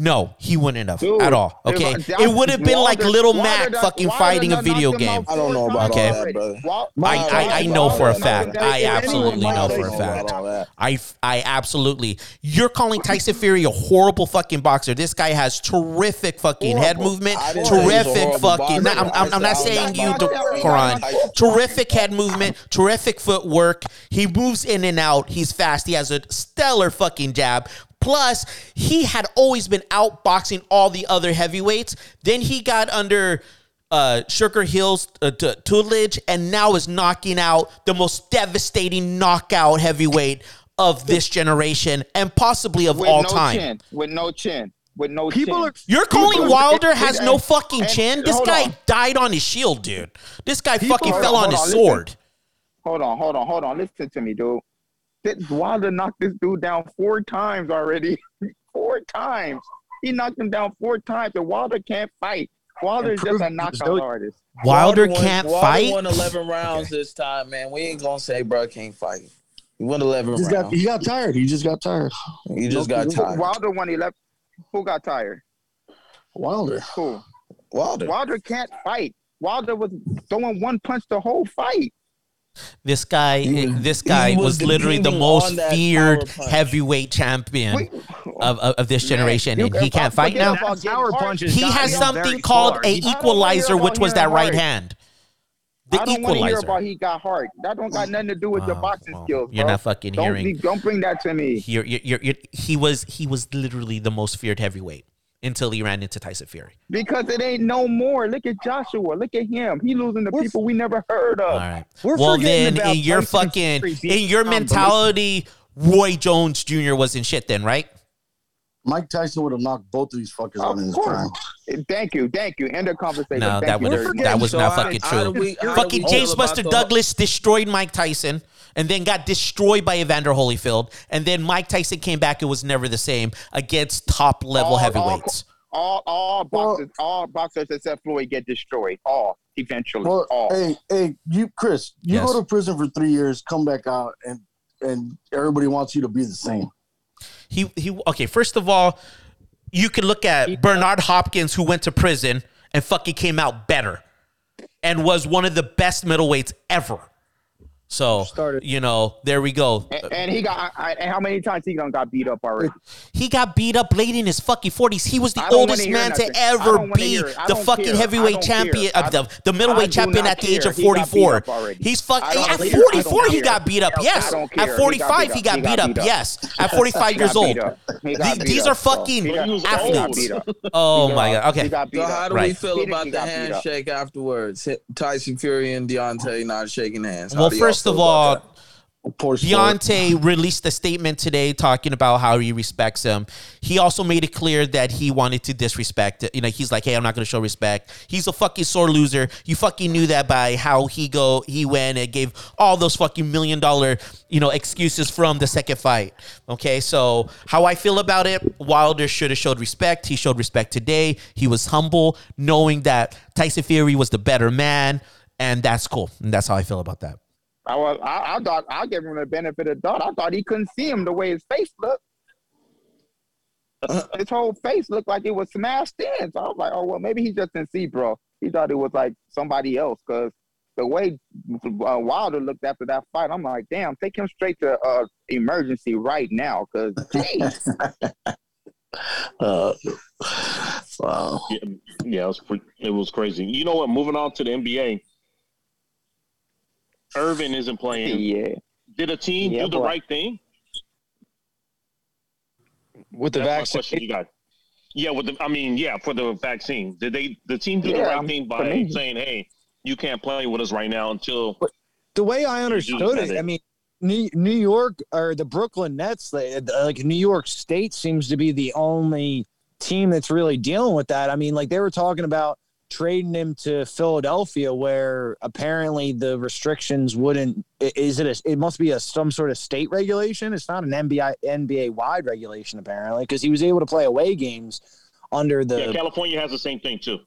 E: No, he wouldn't have
C: Dude,
E: at all. Okay,
C: that's-
E: it would have been like
C: Wilder-
E: Little
C: Wilder
E: Mac
C: done-
E: fucking
C: Wilder
E: fighting a video game.
C: out
G: I don't know about
C: times
E: all
G: that,
C: already.
G: brother.
E: I, I, I know for a fact. I absolutely know for a fact. I, I absolutely. You're calling Tyson Fury a horrible fucking boxer. This guy has terrific fucking head movement.
G: I didn't say he was a
E: Terrific fucking.
G: boxer.
E: I'm, I'm, I'm not saying you,
G: was
E: the
C: not-
E: Karan. Terrific head movement. Terrific footwork. He moves in and out. He's fast. He has a stellar fucking jab. Plus, he had always been outboxing all the other heavyweights. Then he got under uh, Sugar Hill's uh, t- tutelage and now is knocking out the most devastating knockout heavyweight of this generation and possibly of
C: with
E: all
C: no
E: time.
C: Chin, with no chin. With no
F: People
C: chin.
F: are-
E: You're calling
C: People-
E: Wilder
C: and-
E: has
C: and-
E: no fucking
C: and-
E: chin? This guy
C: on.
E: died on his shield, dude. This guy
C: People-
E: fucking fell
C: on,
E: on his
C: on, listen.
E: sword.
C: Hold on, hold on, hold on. Listen to me, dude. This Wilder knocked this dude down four times already. four times. He knocked him down four times, and Wilder can't fight. Wilder is just a knockout
F: Still-
C: artist.
E: Wilder
G: won-
E: can't
G: Wilder
E: fight.
G: won 11 rounds this time, man. We ain't gonna say bro can't fight. He won 11
D: Just got,
G: rounds.
D: he got tired. He just got tired.
G: He just got tired.
C: Wilder won 11. Who got tired?
D: Wilder.
C: Who?
G: Wilder.
C: Wilder can't fight. Wilder was throwing one punch the whole fight.
E: This guy,
G: He eh, was-
E: this guy
G: he
E: was,
G: was
E: literally the most feared heavyweight champion
C: Wait,
E: of, of, of this generation,
C: you
E: and he can't fight now.
F: power punch
E: He has something called
F: far.
E: a
F: He-
C: don't wanna
E: equalizer, which was that right
C: hard.
E: hand. The
C: I don't want to hear about he got heart. That don't got nothing to do with the
E: Oh,
C: boxing
E: well,
C: skills.
E: you're not fucking
C: don't,
E: hearing.
C: be- Don't bring that to me.
E: You're, you're, you're, you're- he was he was literally the most feared heavyweight until he ran into Tyson Fury.
C: Because it ain't no more. Look at Joshua. Look at him. He losing the
F: We're-
C: people we never heard of.
E: All right.
F: We're
E: well,
F: forgetting
E: then in your
F: Tyson
E: fucking in your mentality, Roy Jones Jr. wasn't shit then, right?
D: Mike Tyson would have knocked both of these fuckers out in
C: Of
D: his
C: course.
D: prime.
C: Thank you. Thank you. End of conversation.
E: No,
C: Thank
E: that
C: you,
E: would
C: Dirty.
E: have
F: We're
E: that was
G: So
E: not
G: how-
E: fucking
G: how do
E: true.
G: we- how
E: fucking
G: we
E: James Buster Douglas destroyed Mike Tyson and then got destroyed by Evander Holyfield, and then Mike Tyson came back. It was never the same against top level
C: All-
E: heavyweights.
C: All, all boxers, all boxers except Floyd get destroyed. All eventually.
D: Well,
C: all.
D: hey, hey, you, Chris, you
E: Yes.
D: go to prison for three years, come back out, and and everybody wants you to be the same.
E: He he. Okay, first of all, you can look at Bernard Hopkins, who went to prison and fucking came out better, and was one of the best middleweights ever. So
F: Started-
E: you know, there we go.
C: And, and he got. I, and how many times he done got beat up already?
E: He got beat up late in his fucking forties. He was the oldest man to
C: nothing. I
E: ever be
C: hear it. I
E: the fucking
C: care.
E: Heavyweight champion,
C: care.
E: uh, the, the middleweight champion at the age of
C: He got beat up
E: 44.
C: already.
E: He's fucking at
C: care. I don't
E: 44. He got beat up. Yes, at 45 he got
C: beat up.
E: beat up.
C: He got beat up.
E: Yes, at 45 years old.
C: beat up. He got
E: These-
C: beat
E: These
C: up,
E: are fucking
B: He was
C: He got
E: athletes.
B: old.
C: beat up.
E: Oh my god. Okay.
G: So how do we feel about the
C: got beat up.
G: handshake afterwards? Tyson Fury and Deontay not shaking hands.
E: Well,
G: do y'all
E: first of all?
D: Poor.
E: Deontay released a statement today talking about how he respects him. He also made it clear that he wanted to disrespect it. You know, he's like, "Hey, I'm not going to show respect." He's a fucking sore loser. You fucking knew that by how he go he went and gave all those fucking million dollar you know excuses from the second fight. Okay, so how I feel about it, Wilder should have showed respect. He showed respect today. He was humble, knowing that Tyson Fury was the better man, and that's cool. And that's how I feel about that.
C: I was. I, I thought I'll give him the benefit of the doubt. I thought he couldn't see him the way his face looked. his whole face looked like it was smashed in. So I was like, oh well, maybe he just didn't see, bro. He thought it was like somebody else because the way uh, Wilder looked after that fight, I'm like, damn, take him straight to uh, emergency right now because
D: Uh, wow.
B: Yeah, yeah, it was pre- it was crazy. You know what? Moving on to the NBA, Irving isn't playing.
C: yeah,
B: Did a team
C: Yeah,
B: do the
C: boy.
B: right thing?
F: with the
B: That's
F: vaccine.
B: question, you guys. Yeah, with the, I mean, yeah, for the vaccine, did they the team do the
C: Yeah,
B: right
C: um,
B: thing by
C: me-
B: saying, "Hey, you can't play with us right now until
F: the way I understood it,
B: it-
F: I mean, New, New York or the Brooklyn Nets, like New York State seems to be the only team that's really dealing with that. I mean, like they were talking about trading him to Philadelphia, where apparently the restrictions wouldn't. Is it? A, it must be a some sort of state regulation. It's not an NBA NBA wide regulation apparently, because he was able to play away games under the
B: yeah, California has the same thing too."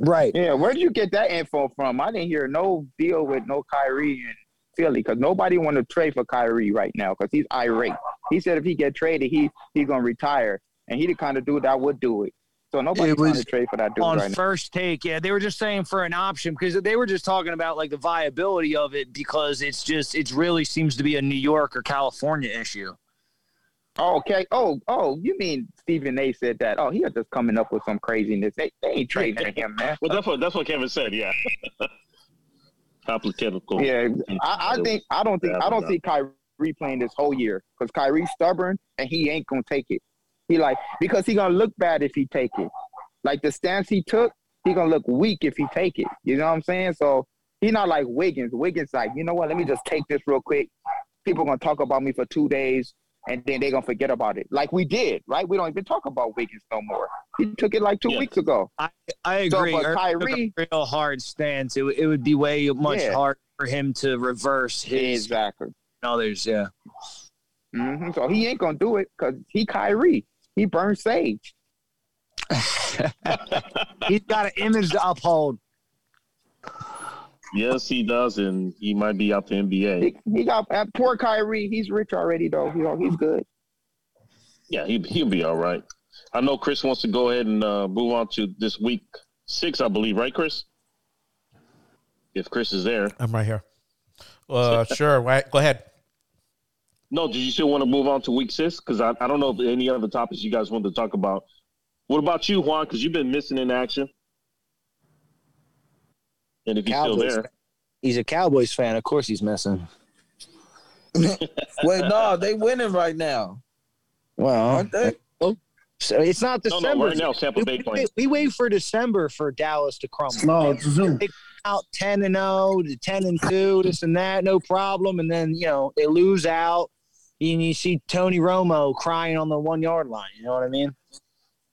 F: right.
C: yeah. Where did you get that info from? I didn't hear no deal with no Kyrie and Philly because nobody want to trade for Kyrie right now because he's irate. He said if he get traded, he he's gonna retire, and he the kind of dude that would do it. So nobody's trying to trade for that dude
F: on
C: right now.
F: first take yeah they were just saying for an option because they were just talking about like the viability of it because it's just it really seems to be a new york or california issue
C: Oh, okay. Oh, oh, you mean Stephen A. said that? Oh, he was just coming up with some craziness. They, they ain't trading him, man.
B: Well, that's what that's what Kevin said. Yeah, complicated.
C: Yeah, I, I think I don't think I don't see Kyrie playing this whole year because Kyrie's stubborn and he ain't gonna take it. He like because he gonna look bad if he take it. Like the stance he took, he gonna look weak if he take it. You know what I'm saying? So he not like Wiggins. Wiggins like, you know what? Let me just take this real quick. People gonna talk about me for two days and then they gonna forget about it. Like we did, right? We don't even talk about Wiggins no more. He took it like two
B: Yeah.
C: weeks ago.
F: i
C: So,
F: agree took
C: Kyrie-
F: a real hard stance it, would- it would be way much
C: Yeah.
F: harder for him to reverse his
C: Exactly.
F: others yeah
C: hmm So he ain't gonna do it because he Kyrie. He burned sage.
F: he's got an image to uphold
B: Yes, he does, and he might be out the NBA.
C: He, he got uh, poor Kyrie. He's rich already though. You know, he's good.
B: Yeah, he he'll be all right. I know Chris wants to go ahead and uh, move on to this week six, I believe, right, Chris? If Chris is there.
E: I'm right here. Uh, sure. Right. Go ahead.
B: No, did you still want to move on to week six? Because I, I don't know if any other topics you guys wanted to talk about. What about you, Juan? Because you've been missing in action. And if you're still there,
F: fan. he's a cowboys fan of course he's missing
G: Wait, no, they winning right now,
F: well
G: aren't they?
F: Oh, so it's not december
B: no, right now Tampa
F: we,
B: Bay
F: we
B: playing.
F: wait, we wait for december for dallas to crumble
D: No, it's Zoom.
F: out 10 and 0 10 and 2 this and that no problem and then you know they lose out and you see tony romo crying on the one yard line you know what i mean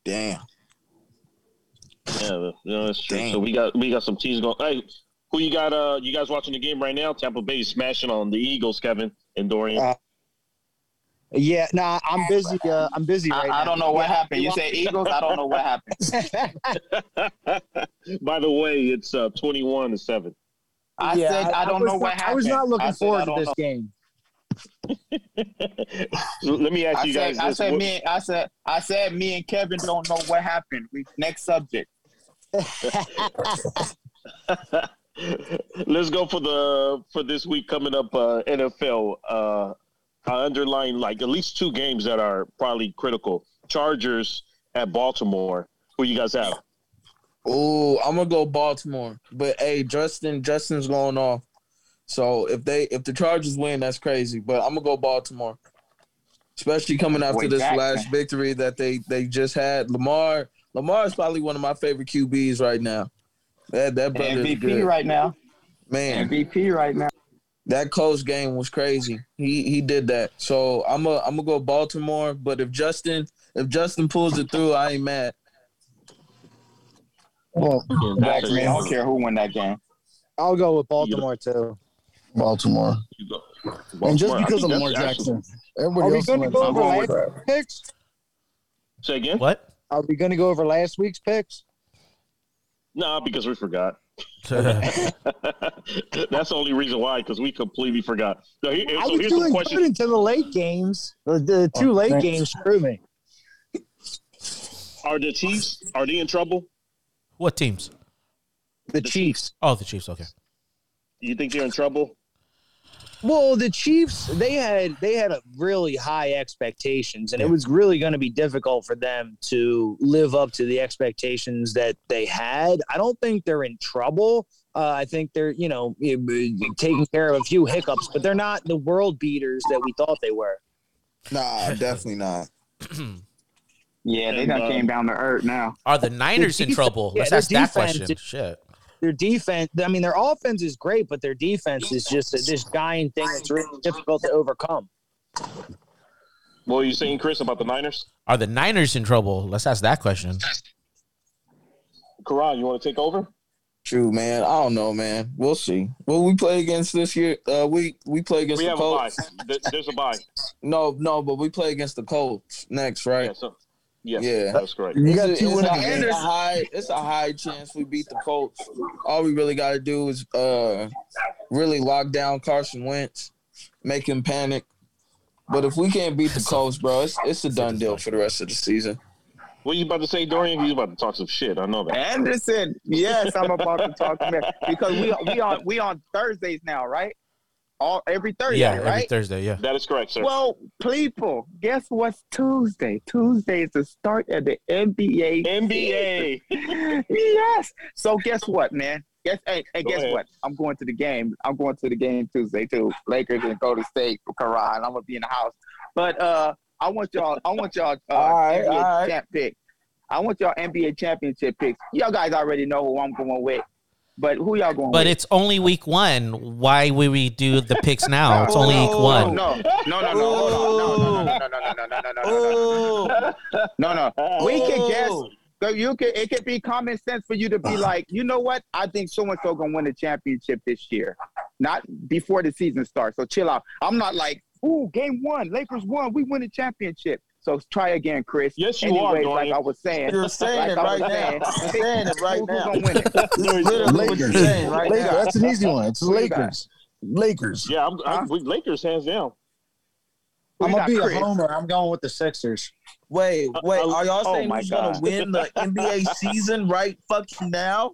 G: Damn.
B: Yeah, yeah, that's true.
G: Damn.
B: So we got we got some teams going. Hey, who you got? Uh, you guys watching the game right now? Tampa Bay smashing on the Eagles, Kevin and Dorian.
F: Uh, yeah nah i'm busy uh, i'm busy right now
C: I, I don't know what happened. You say Eagles. I don't know what happened.
B: By the way, it's uh, twenty-one to seven.
C: I
F: Yeah,
C: said I, don't
F: was
C: know what happened.
F: i was not looking
C: I said,
F: forward to this
C: know.
F: game
B: So let me ask
C: I
B: you
C: said,
B: guys
C: I
B: this:
C: said
B: What-
C: me. I said I said me and Kevin don't know what happened. We next subject.
B: Let's go for the for this week coming up. Uh, NFL. Uh, I underline like at least two games that are probably critical. Chargers at Baltimore. Who you guys have?
G: Oh, I'm gonna go Baltimore. But hey, Justin, Justin's going off. So if they if the Chargers win, that's crazy. But I'm gonna go Baltimore. Especially coming after
C: Boy,
G: this
C: Jackson.
G: last victory that they they just had. Lamar Lamar is probably one of my favorite QBs right now. That that brother is
C: MVP
G: good.
C: right now.
G: man.
C: MVP right now.
G: That close game was crazy. He he did that. So I'm a I'm gonna go Baltimore. But if Justin if Justin pulls it through, I ain't mad.
D: Well,
C: Exactly. I don't care who won that game.
F: I'll go with Baltimore too.
D: Baltimore.
B: You go.
D: and just because of Lamar
B: that's actually-
D: Jackson, everybody
F: Are we
D: else
F: going to go over
C: going
F: last
C: with
F: week's picks?
B: Say again?
E: What?
F: Are we going to go over last week's picks?
B: Nah, because we forgot. That's the only reason why, because we completely forgot. So, here,
F: I
B: so
F: was
B: here's the
F: doing
B: question:
F: good until the late games. The, the oh, two
D: Oh,
F: late
D: thanks.
F: games screw me.
B: Are the Chiefs are they in trouble?
E: what teams?
F: The Chiefs.
E: Oh, the Chiefs. Okay.
B: You think they're in trouble?
F: Well, the Chiefs they had they had a really high expectations, and it was really going to be difficult for them to live up to the expectations that they had. I don't think they're in trouble. Uh, I think they're you know eh, taking care of a few hiccups, but they're not the world beaters that we thought they were.
G: Nah, definitely not.
C: Yeah, they
B: And,
C: done
B: uh,
C: came down to earth now.
E: Are the Niners in trouble?
F: yeah,
E: Let's ask that question.
F: is-
E: Shit.
F: Their defense, I mean, their offense is great, but their defense is just this dying thing that's really difficult to overcome.
B: What were you saying, Chris, about the Niners?
E: Are the Niners in trouble? Let's ask that question.
B: Karan, you want to take over?
G: True, man. I don't know, man. We'll see. Will we play against this year? Uh, we we play against
B: We
G: the
B: have a bye.
G: Colts.
B: There's a bye.
G: No, no, but we play against the Colts next, right?
B: Yeah, so, yes,
G: Yeah.
B: that's great.
D: You got
G: It's
D: two
G: a- it's, a, it's a high. It's a high chance we beat the Colts. All we really got to do is uh really lock down Carson Wentz, make him panic. But if we can't beat the Colts, bro, it's it's a done deal for the rest of the season.
B: What you about to say, Dorian? He's about to talk some shit. I know that.
C: Anderson, yes, I'm about to talk to him because we we on we on Thursdays now, right? All every Thursday,
E: yeah, every? Thursday. Yeah.
B: That is correct, sir.
C: Well, people, guess what's Tuesday? Tuesday is the start of the NBA.
B: NBA.
C: yes. So guess what, man? Guess hey, hey guess
B: ahead.
C: what? I'm going to the game. I'm going to the game Tuesday too. Lakers and Golden State for Karan. I'm gonna be in the house. But uh I want y'all I want y'all uh
G: All right,
C: NBA
G: all right.
C: champ pick. I want y'all NBA championship picks. Y'all guys already know who I'm going with. But who y'all going
E: But
C: with?
E: it's only week one. Why would we do the picks now? It's only week
G: Oh,
E: one.
C: No, no, no, no, no, hold on. No, no, no, no, no, no, no, no, no, no, no,
G: Oh,
C: no, no. We can guess.
G: oh.
C: So you can it could be common sense for you to be like, you know what? I think so and so gonna win the championship this year. Not before the season starts. So chill out. I'm not like, ooh, game one, Lakers won, we win the championship. So try again, Chris.
B: Yes, you are,
C: Anyways, like I was saying.
G: You're saying
C: like
G: it right now.
C: saying,
G: You're saying it right
C: who's
G: now.
C: gonna win it?
G: Literally you're
D: Lakers.
G: saying right
D: Lakers.
G: now.
D: That's an easy one. It's the
C: Who you got?
D: Lakers. Lakers.
B: Yeah, I'm, I'm
C: Huh?
B: with Lakers hands down.
F: I'm gonna
C: got,
F: be a homer. I'm going with the Sixers.
G: Wait, wait.
B: Uh,
G: Are y'all
C: oh
G: saying
C: my
G: who's gonna win the NBA season right fucking now?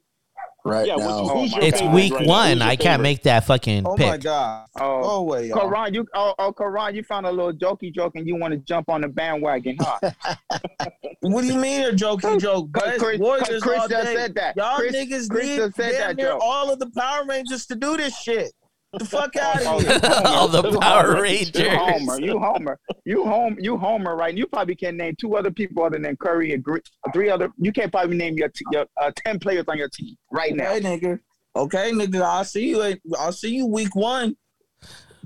D: Right
B: Yeah,
D: now.
B: who's, who's
C: Oh
E: It's week
B: right
E: one. I can't
B: favorite?
E: make that fucking
G: Oh my god.
C: Oh,
G: Go away, y'all.
C: Karan, you oh, oh Karan, you found a little jokey joke and you want to jump on the bandwagon, huh?
G: What do you mean a jokey joke?
C: Cause
G: Chris,
C: Chris,
G: Warriors
C: cause Chris
G: all
C: just
G: day.
C: said that.
G: Y'all
C: Chris,
G: niggas
C: Chris
G: need
C: just said
G: damn
C: that
G: near
C: joke.
G: all of the Power Rangers to do this shit. The fuck out
C: Oh,
G: of here.
E: All the Power
C: Homer.
E: Rangers.
C: You Homer. You Homer. You home. You Homer. Right? You probably can't name two other people other than Curry and Gre- three other. You can't probably name your, t- your uh, ten players on your team right now.
G: Okay, nigga. Okay, nigga. I'll see you. At, I'll see you week one,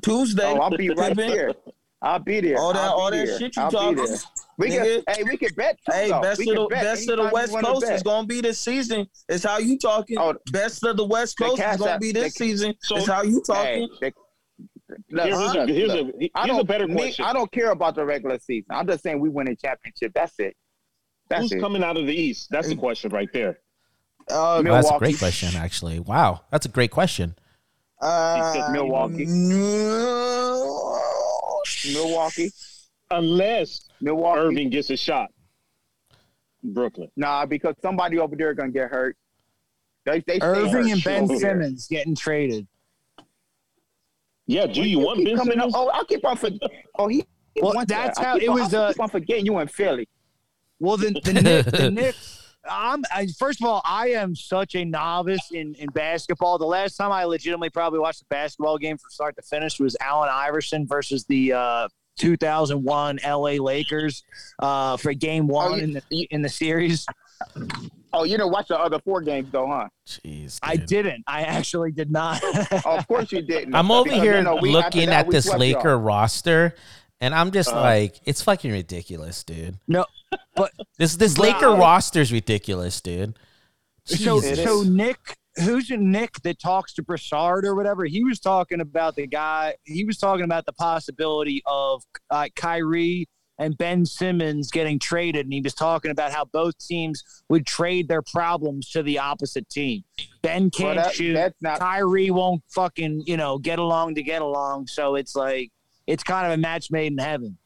G: Tuesday.
C: Oh, I'll be right
G: Pippen.
C: there. I'll be there.
G: All that,
C: I'll
G: all that shit you
C: I'll
G: talking.
C: Be there. We
G: nigga.
C: can. Hey, we can bet. Too,
G: Hey,
C: though.
G: best
C: we
G: of the
C: bet
G: best of the West Coast
C: bet.
G: is gonna be this season. Is how you talking.
C: Oh,
G: best of the West
C: the
G: Coast is gonna
C: App-
G: be this
C: the-
G: season.
B: So-
G: is how you
C: Hey,
G: talking.
C: they- look,
B: Here's,
C: look,
B: a, here's,
C: look.
B: a,
C: I
B: here's a
C: don't-
B: better
C: me,
B: question.
C: I don't care about the regular season. I'm just saying we win a championship. That's it. That's
B: Who's
C: it.
B: coming out of the East? That's the question right there.
G: Uh,
E: Well, that's a great question, actually. Wow, that's a great question.
G: uh,
C: He said Milwaukee.
G: no.
C: Milwaukee.
B: Unless
C: Milwaukee.
B: Irving gets a shot. Brooklyn.
C: Nah, because somebody over there gonna get hurt. They, they say
F: Irving and Ben
C: shit.
F: Simmons getting traded.
B: Yeah, do you want Ben
C: Coming up- Oh, I'll keep on forgetting. Oh, he. he
F: Well,
C: wants
F: that's
C: that. I
F: how
C: keep
F: it
C: on-
F: was,
C: I
F: uh,
C: keep on forgetting you in Philly.
F: Well, the the Nick, the Knicks. I'm I, first of all, I am such a novice in, in basketball. The last time I legitimately probably watched a basketball game from start to finish was Allen Iverson versus the uh, 2001 LA Lakers uh, for Game One
C: you-
F: in the in the series.
C: Oh, you didn't watch the other four games though, huh?
E: Jeez,
F: I didn't. I actually did not.
C: Oh, of course you didn't.
E: I'm over
C: Because,
E: here
C: you know, we-
E: looking
C: that,
E: at this Laker
C: y'all.
E: roster, and I'm just
B: Uh-huh.
E: like, it's fucking ridiculous, dude.
F: no, but
E: This this
F: But
E: Laker
F: I-
E: roster's ridiculous, dude.
F: so so Nick, who's a Nick that talks to Broussard or whatever? He was talking about the guy. He was talking about the possibility of uh, Kyrie and Ben Simmons getting traded, and he was talking about how both teams would trade their problems to the opposite team. Ben can't
C: that-
F: shoot.
C: that's not.
F: Kyrie won't fucking you know get along to get along. So it's like it's kind of a match made in heaven.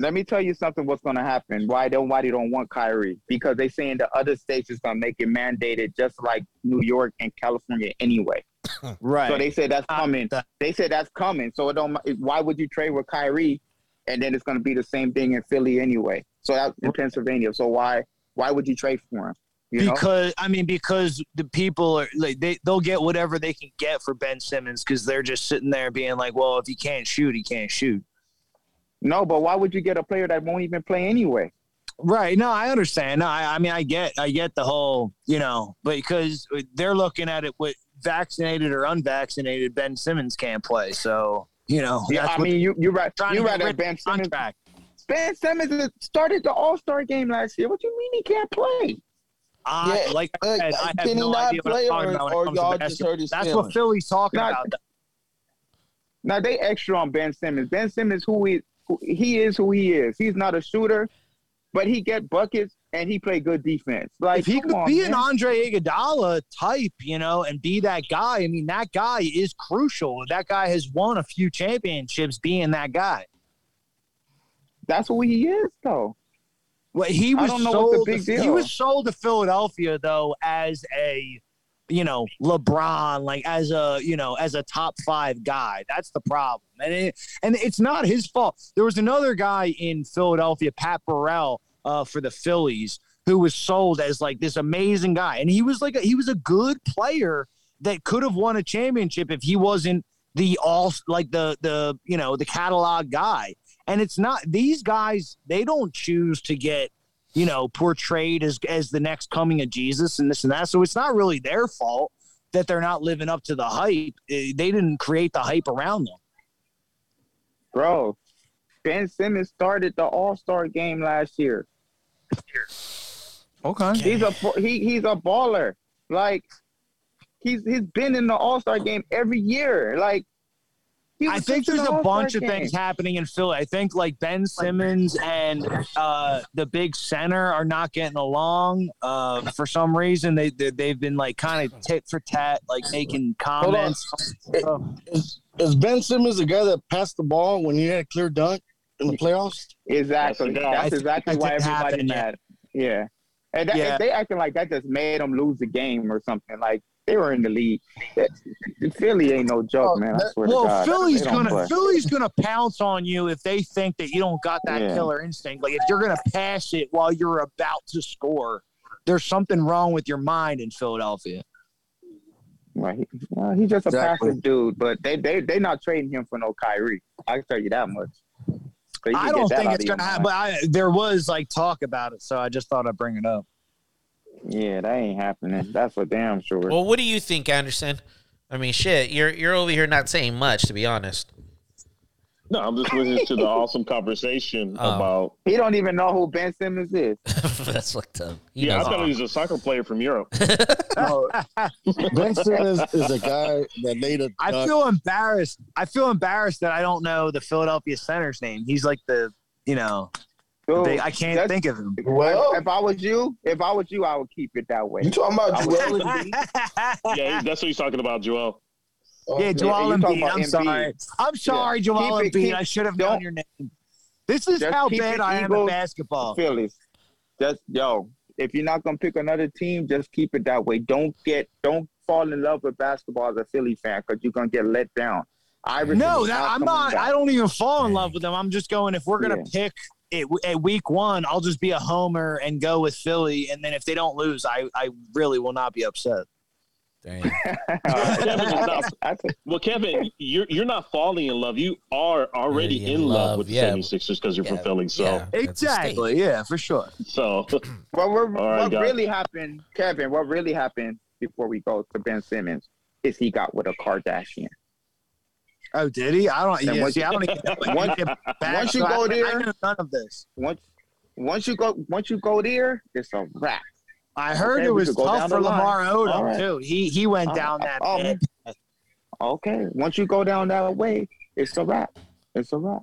C: Let me tell you something. What's going to happen? Why don't why they don't want Kyrie? Because they saying the other states is going to make it mandated, just like New York and California anyway.
F: Right.
C: So they said that's coming. They said that's coming. So it don't. Why would you trade with Kyrie, and then it's going to be the same thing in Philly anyway? So that in Pennsylvania. So why why would you trade for him? You know?
F: because I mean, because the people are like they they'll get whatever they can get for Ben Simmons because they're just sitting there being like, well, if he can't shoot, he can't shoot.
C: No, but why would you get a player that won't even play anyway?
F: Right? No, I understand. No, I, I mean, I get, I get the whole, you know, because they're looking at it with vaccinated or unvaccinated, Ben Simmons can't play. So you know,
C: Yeah, I mean, you you right.
F: trying
C: You
F: to get
C: rather Ben Simmons.
F: contract.
C: Ben Simmons started the All Star game last year. What do you mean he can't play?
F: I,
G: Yeah,
F: like I said, I have
G: can he
F: no
G: not
F: idea what
G: play
F: I'm talking
G: or-
F: about when
G: or
F: it comes to
G: y'all just
F: basketball.
G: hurt his
F: That's
G: feelings?
F: what Philly's talking
C: Not-
F: about.
C: Now they extra on Ben Simmons. Ben Simmons, who he who, he is, who he is. He's not a shooter, but he get buckets and he play good defense. Like
F: if he could
C: on,
F: be
C: man.
F: an Andre Iguodala type, you know, and be that guy, I mean, that guy is crucial. That guy has won a few championships being that guy.
C: that's who he is, though.
F: Well, he was
C: don't know what the
F: sold.
C: big
F: to, he was sold to Philadelphia though as a, you know, LeBron, like as a, you know, as a top five guy. That's the problem, and it, and it's not his fault. There was another guy in Philadelphia, Pat Burrell, uh, for the Phillies, who was sold as like this amazing guy, and he was like a, he was a good player that could have won a championship if he wasn't the all like the the you know the catalog guy. And it's not these guys, they don't choose to get, you know, portrayed as as the next coming of Jesus and this and that. So it's not really their fault that they're not living up to the hype. Eh, They didn't create the hype around them.
C: Bro, Ben Simmons started the All Star game last year.
F: Okay.
C: He's a he he's a baller. Like he's he's been in the All Star game every year. Like he
F: I think there's a
C: All-Star
F: bunch of
C: game.
F: things happening in Philly. I think like Ben Simmons and uh, the big center are not getting along uh, for some reason. They, they they've been like kind of tit for tat, like making comments.
D: Is, is Ben Simmons the guy that passed the ball when he had a clear dunk in the playoffs?
C: Exactly.
B: That's a guy.
F: I
C: That's exactly
F: that
C: why
F: did
C: everybody mad. Yeah. And that,
F: Yeah.
C: they acting like that just made them lose the game or something. Like they were in the lead. That- Philly ain't no joke,
D: Oh,
C: man. I
D: that-
C: swear to
F: Well,
C: God.
F: Philly's gonna
C: play.
F: Philly's gonna pounce on you if they think that you don't got that
C: Yeah.
F: killer instinct. Like if you're gonna pass it while you're about to score, there's something wrong with your mind in Philadelphia.
C: Well, he, well, he's just a
D: Exactly.
C: passive dude, but they they they not trading him for no Kyrie. I can tell you that much. So you
F: I don't think it's gonna happen, but I, there was like talk about it, so I just thought I'd bring it up.
C: Yeah, that ain't happening. Mm-hmm. That's for damn sure.
E: Well, what do you think, Anderson? I mean, shit, you're you're over here not saying much, to be honest.
B: No, I'm just listening to the awesome conversation
E: Oh.
B: about.
C: he don't even know who Ben Simmons is.
E: That's fucked up. He
B: Yeah, I thought
E: all.
B: he was a soccer player from Europe.
D: No, ben Simmons is a guy that made a
F: I
D: dunk.
F: feel embarrassed. I feel embarrassed that I don't know the Philadelphia center's name. He's like the, you know,
C: Dude,
F: big, I can't think of him.
H: Well,
C: if I was you, if I was you, I would keep it that way.
H: you talking about Joel Embiid?
B: Yeah, that's what he's talking about, Joel.
H: Oh,
F: Yeah, Joel
C: you talking
F: Embiid. I'm
C: Embiid.
F: sorry. I'm sorry, Joel
C: Keep it- keep-
F: I should have known your name. This is how bad I am at basketball.
C: Phillies. Just yo, if you're not gonna pick another team, just keep it that way. Don't get don't fall in love with basketball as a Philly fan because you're gonna get let down. Iverson
F: No,
C: is
F: that, I'm not.
C: back.
F: I don't even fall in love with them. I'm just going. If we're gonna pick it at week one, I'll just be a homer and go with Philly. And then if they don't lose, I I really will not be upset.
E: Damn.
B: Kevin not- Well, Kevin, you're you're not falling in love. You are already
E: Already in
B: in love,
E: love,
B: with the
E: yeah.
B: 76ers because you're
E: Yeah,
B: from Philly. So,
E: yeah.
F: Exactly. Yeah, for sure.
B: so
C: What, we're,
B: All right,
C: what
B: guys.
C: really happened, Kevin? What really happened before we go to Ben Simmons is he got with a Kardashian.
F: Oh, did he? I don't. Yeah,
C: once-
F: see, I don't even know.
C: once-
F: back,
C: once you
F: so
C: go
F: I,
C: there-
F: I know none of this.
C: Once once you go once you go there, it's a wrap.
F: I heard
C: Okay,
F: it was tough for
C: line.
F: Lamar Odom
C: right.
F: too. He he went
C: Oh,
F: down that.
C: oh. Okay, once you go down that way, it's a wrap. It's a wrap.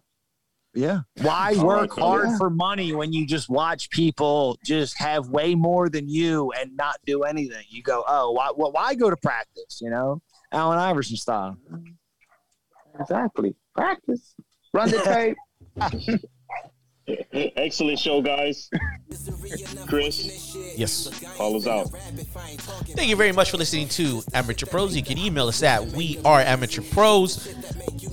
F: Yeah. Why work
B: right, oh,
F: hard
C: yeah.
F: for money when you just watch people just have way more than you and not do anything? You go, oh, why, why, why go to practice? You know, Allen Iverson style.
C: Exactly. Practice. Run the tape.
B: excellent show, guys. Chris,
E: Yes.
B: call us out.
E: Thank you very much for listening to Amateur Pros. You can email us at we are amateur pros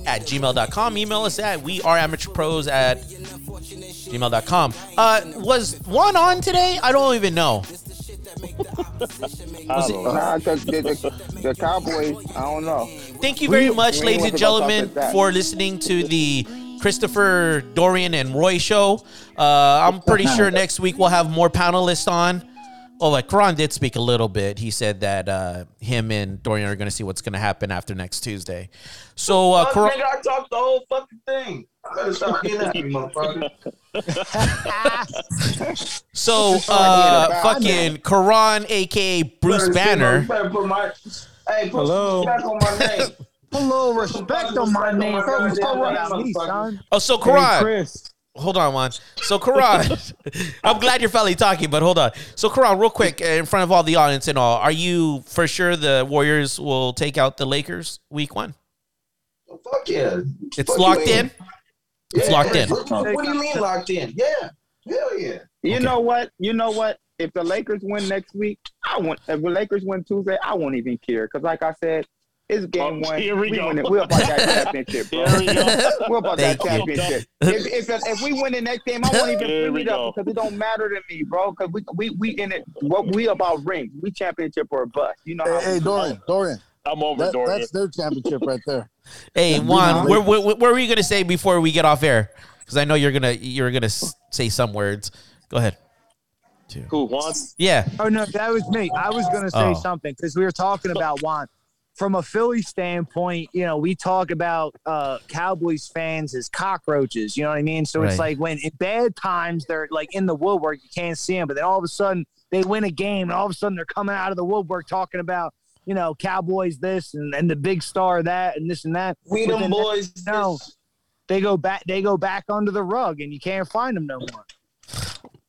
E: at gmail.com. Email us at we are amateur pros at gmail.com. Uh, was one on today? I don't even know.
B: I don't know.
C: Nah, 'cause the, the, the Cowboys, I don't know.
E: Thank you very
C: We-
E: much,
C: we
E: ladies and gentlemen, for listening to the Christopher, Dorian, and Roy show. Uh, I'm pretty sure next week we'll have more panelists on. Oh, like Karan did speak a little bit. He said that uh, him and Dorian are going to see what's going to happen after next Tuesday. So, uh,
G: Fuck,
E: Karan,
G: nigga, I talked the whole fucking thing. I better stop getting at me, motherfucker.
E: so uh, fucking Karan, aka Bruce
G: Better say my-
E: Banner.
G: better put my, hey, put
F: Hello.
G: some respect on my name.
F: Hello, respect on my name.
G: Respect on my
F: Don't talk
G: goddamn
F: about me,
G: motherfucker.
F: son.
E: Oh, so
F: Hey,
E: Karan,
F: Chris.
E: hold on, one. So Karan, I'm glad you're finally talking, but hold on. So Karan, real quick, uh, in front of all the audience and all, are you for sure the Warriors will take out the Lakers week one?
G: Fuck yeah.
E: It's
G: Fuck
E: locked
G: mean?
E: in. It's locked in.
G: What, what do you mean locked in? Yeah. Hell yeah.
C: You
E: Okay.
C: know what? You know what? If the Lakers win next week, I won't. If the Lakers win Tuesday, I won't even care. Because, like I said, it's oh, game
B: Oh,
C: one.
B: here we go.
C: win it. We're about that championship, bro.
B: Here we go.
C: We're about that
E: Thank you.
C: championship. If, if, if we win the next game, I won't even
B: Here
C: bring
B: we
C: it up because it don't matter to me, bro. Because we, we we in it. What we about rings? We championship or bust. You know how
D: Hey, hey. Dorian, Dorian,
B: I'm over
D: that,
B: Dorian.
D: that's their championship right there.
E: Hey,
D: Be
E: Juan,
D: nice.
E: where, where, what were you gonna say before we get off air? Because I know you're gonna you're gonna say some words. Go ahead.
B: Who, wants?
E: Yeah.
F: Oh no, that was me. I was gonna say
E: Oh.
F: something because we were talking about Juan. From a Philly standpoint, you know, we talk about uh, Cowboys fans as cockroaches. You know what I mean? So it's like when in bad times they're like in the woodwork, you can't see them, but then all of a sudden they win a game, and all of a sudden they're coming out of the woodwork talking about you know Cowboys this and, and the big star that and this and that.
G: We
F: But
G: them boys.
F: No. They go back. They go back under the rug, and you can't find them no more.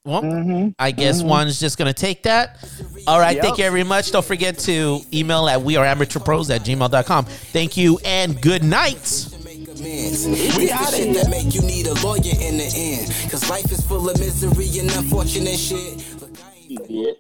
E: Well,
C: Mhm.
E: I guess Juan's just gonna take that. All right, thank you very much. Don't forget to email at we are amateurpros at gmail.com. Thank you and good night.
A: It's the shit that make you need a lawyer in the end. Cause life is full of misery and unfortunate shit. Look, I ain't
B: Idiot.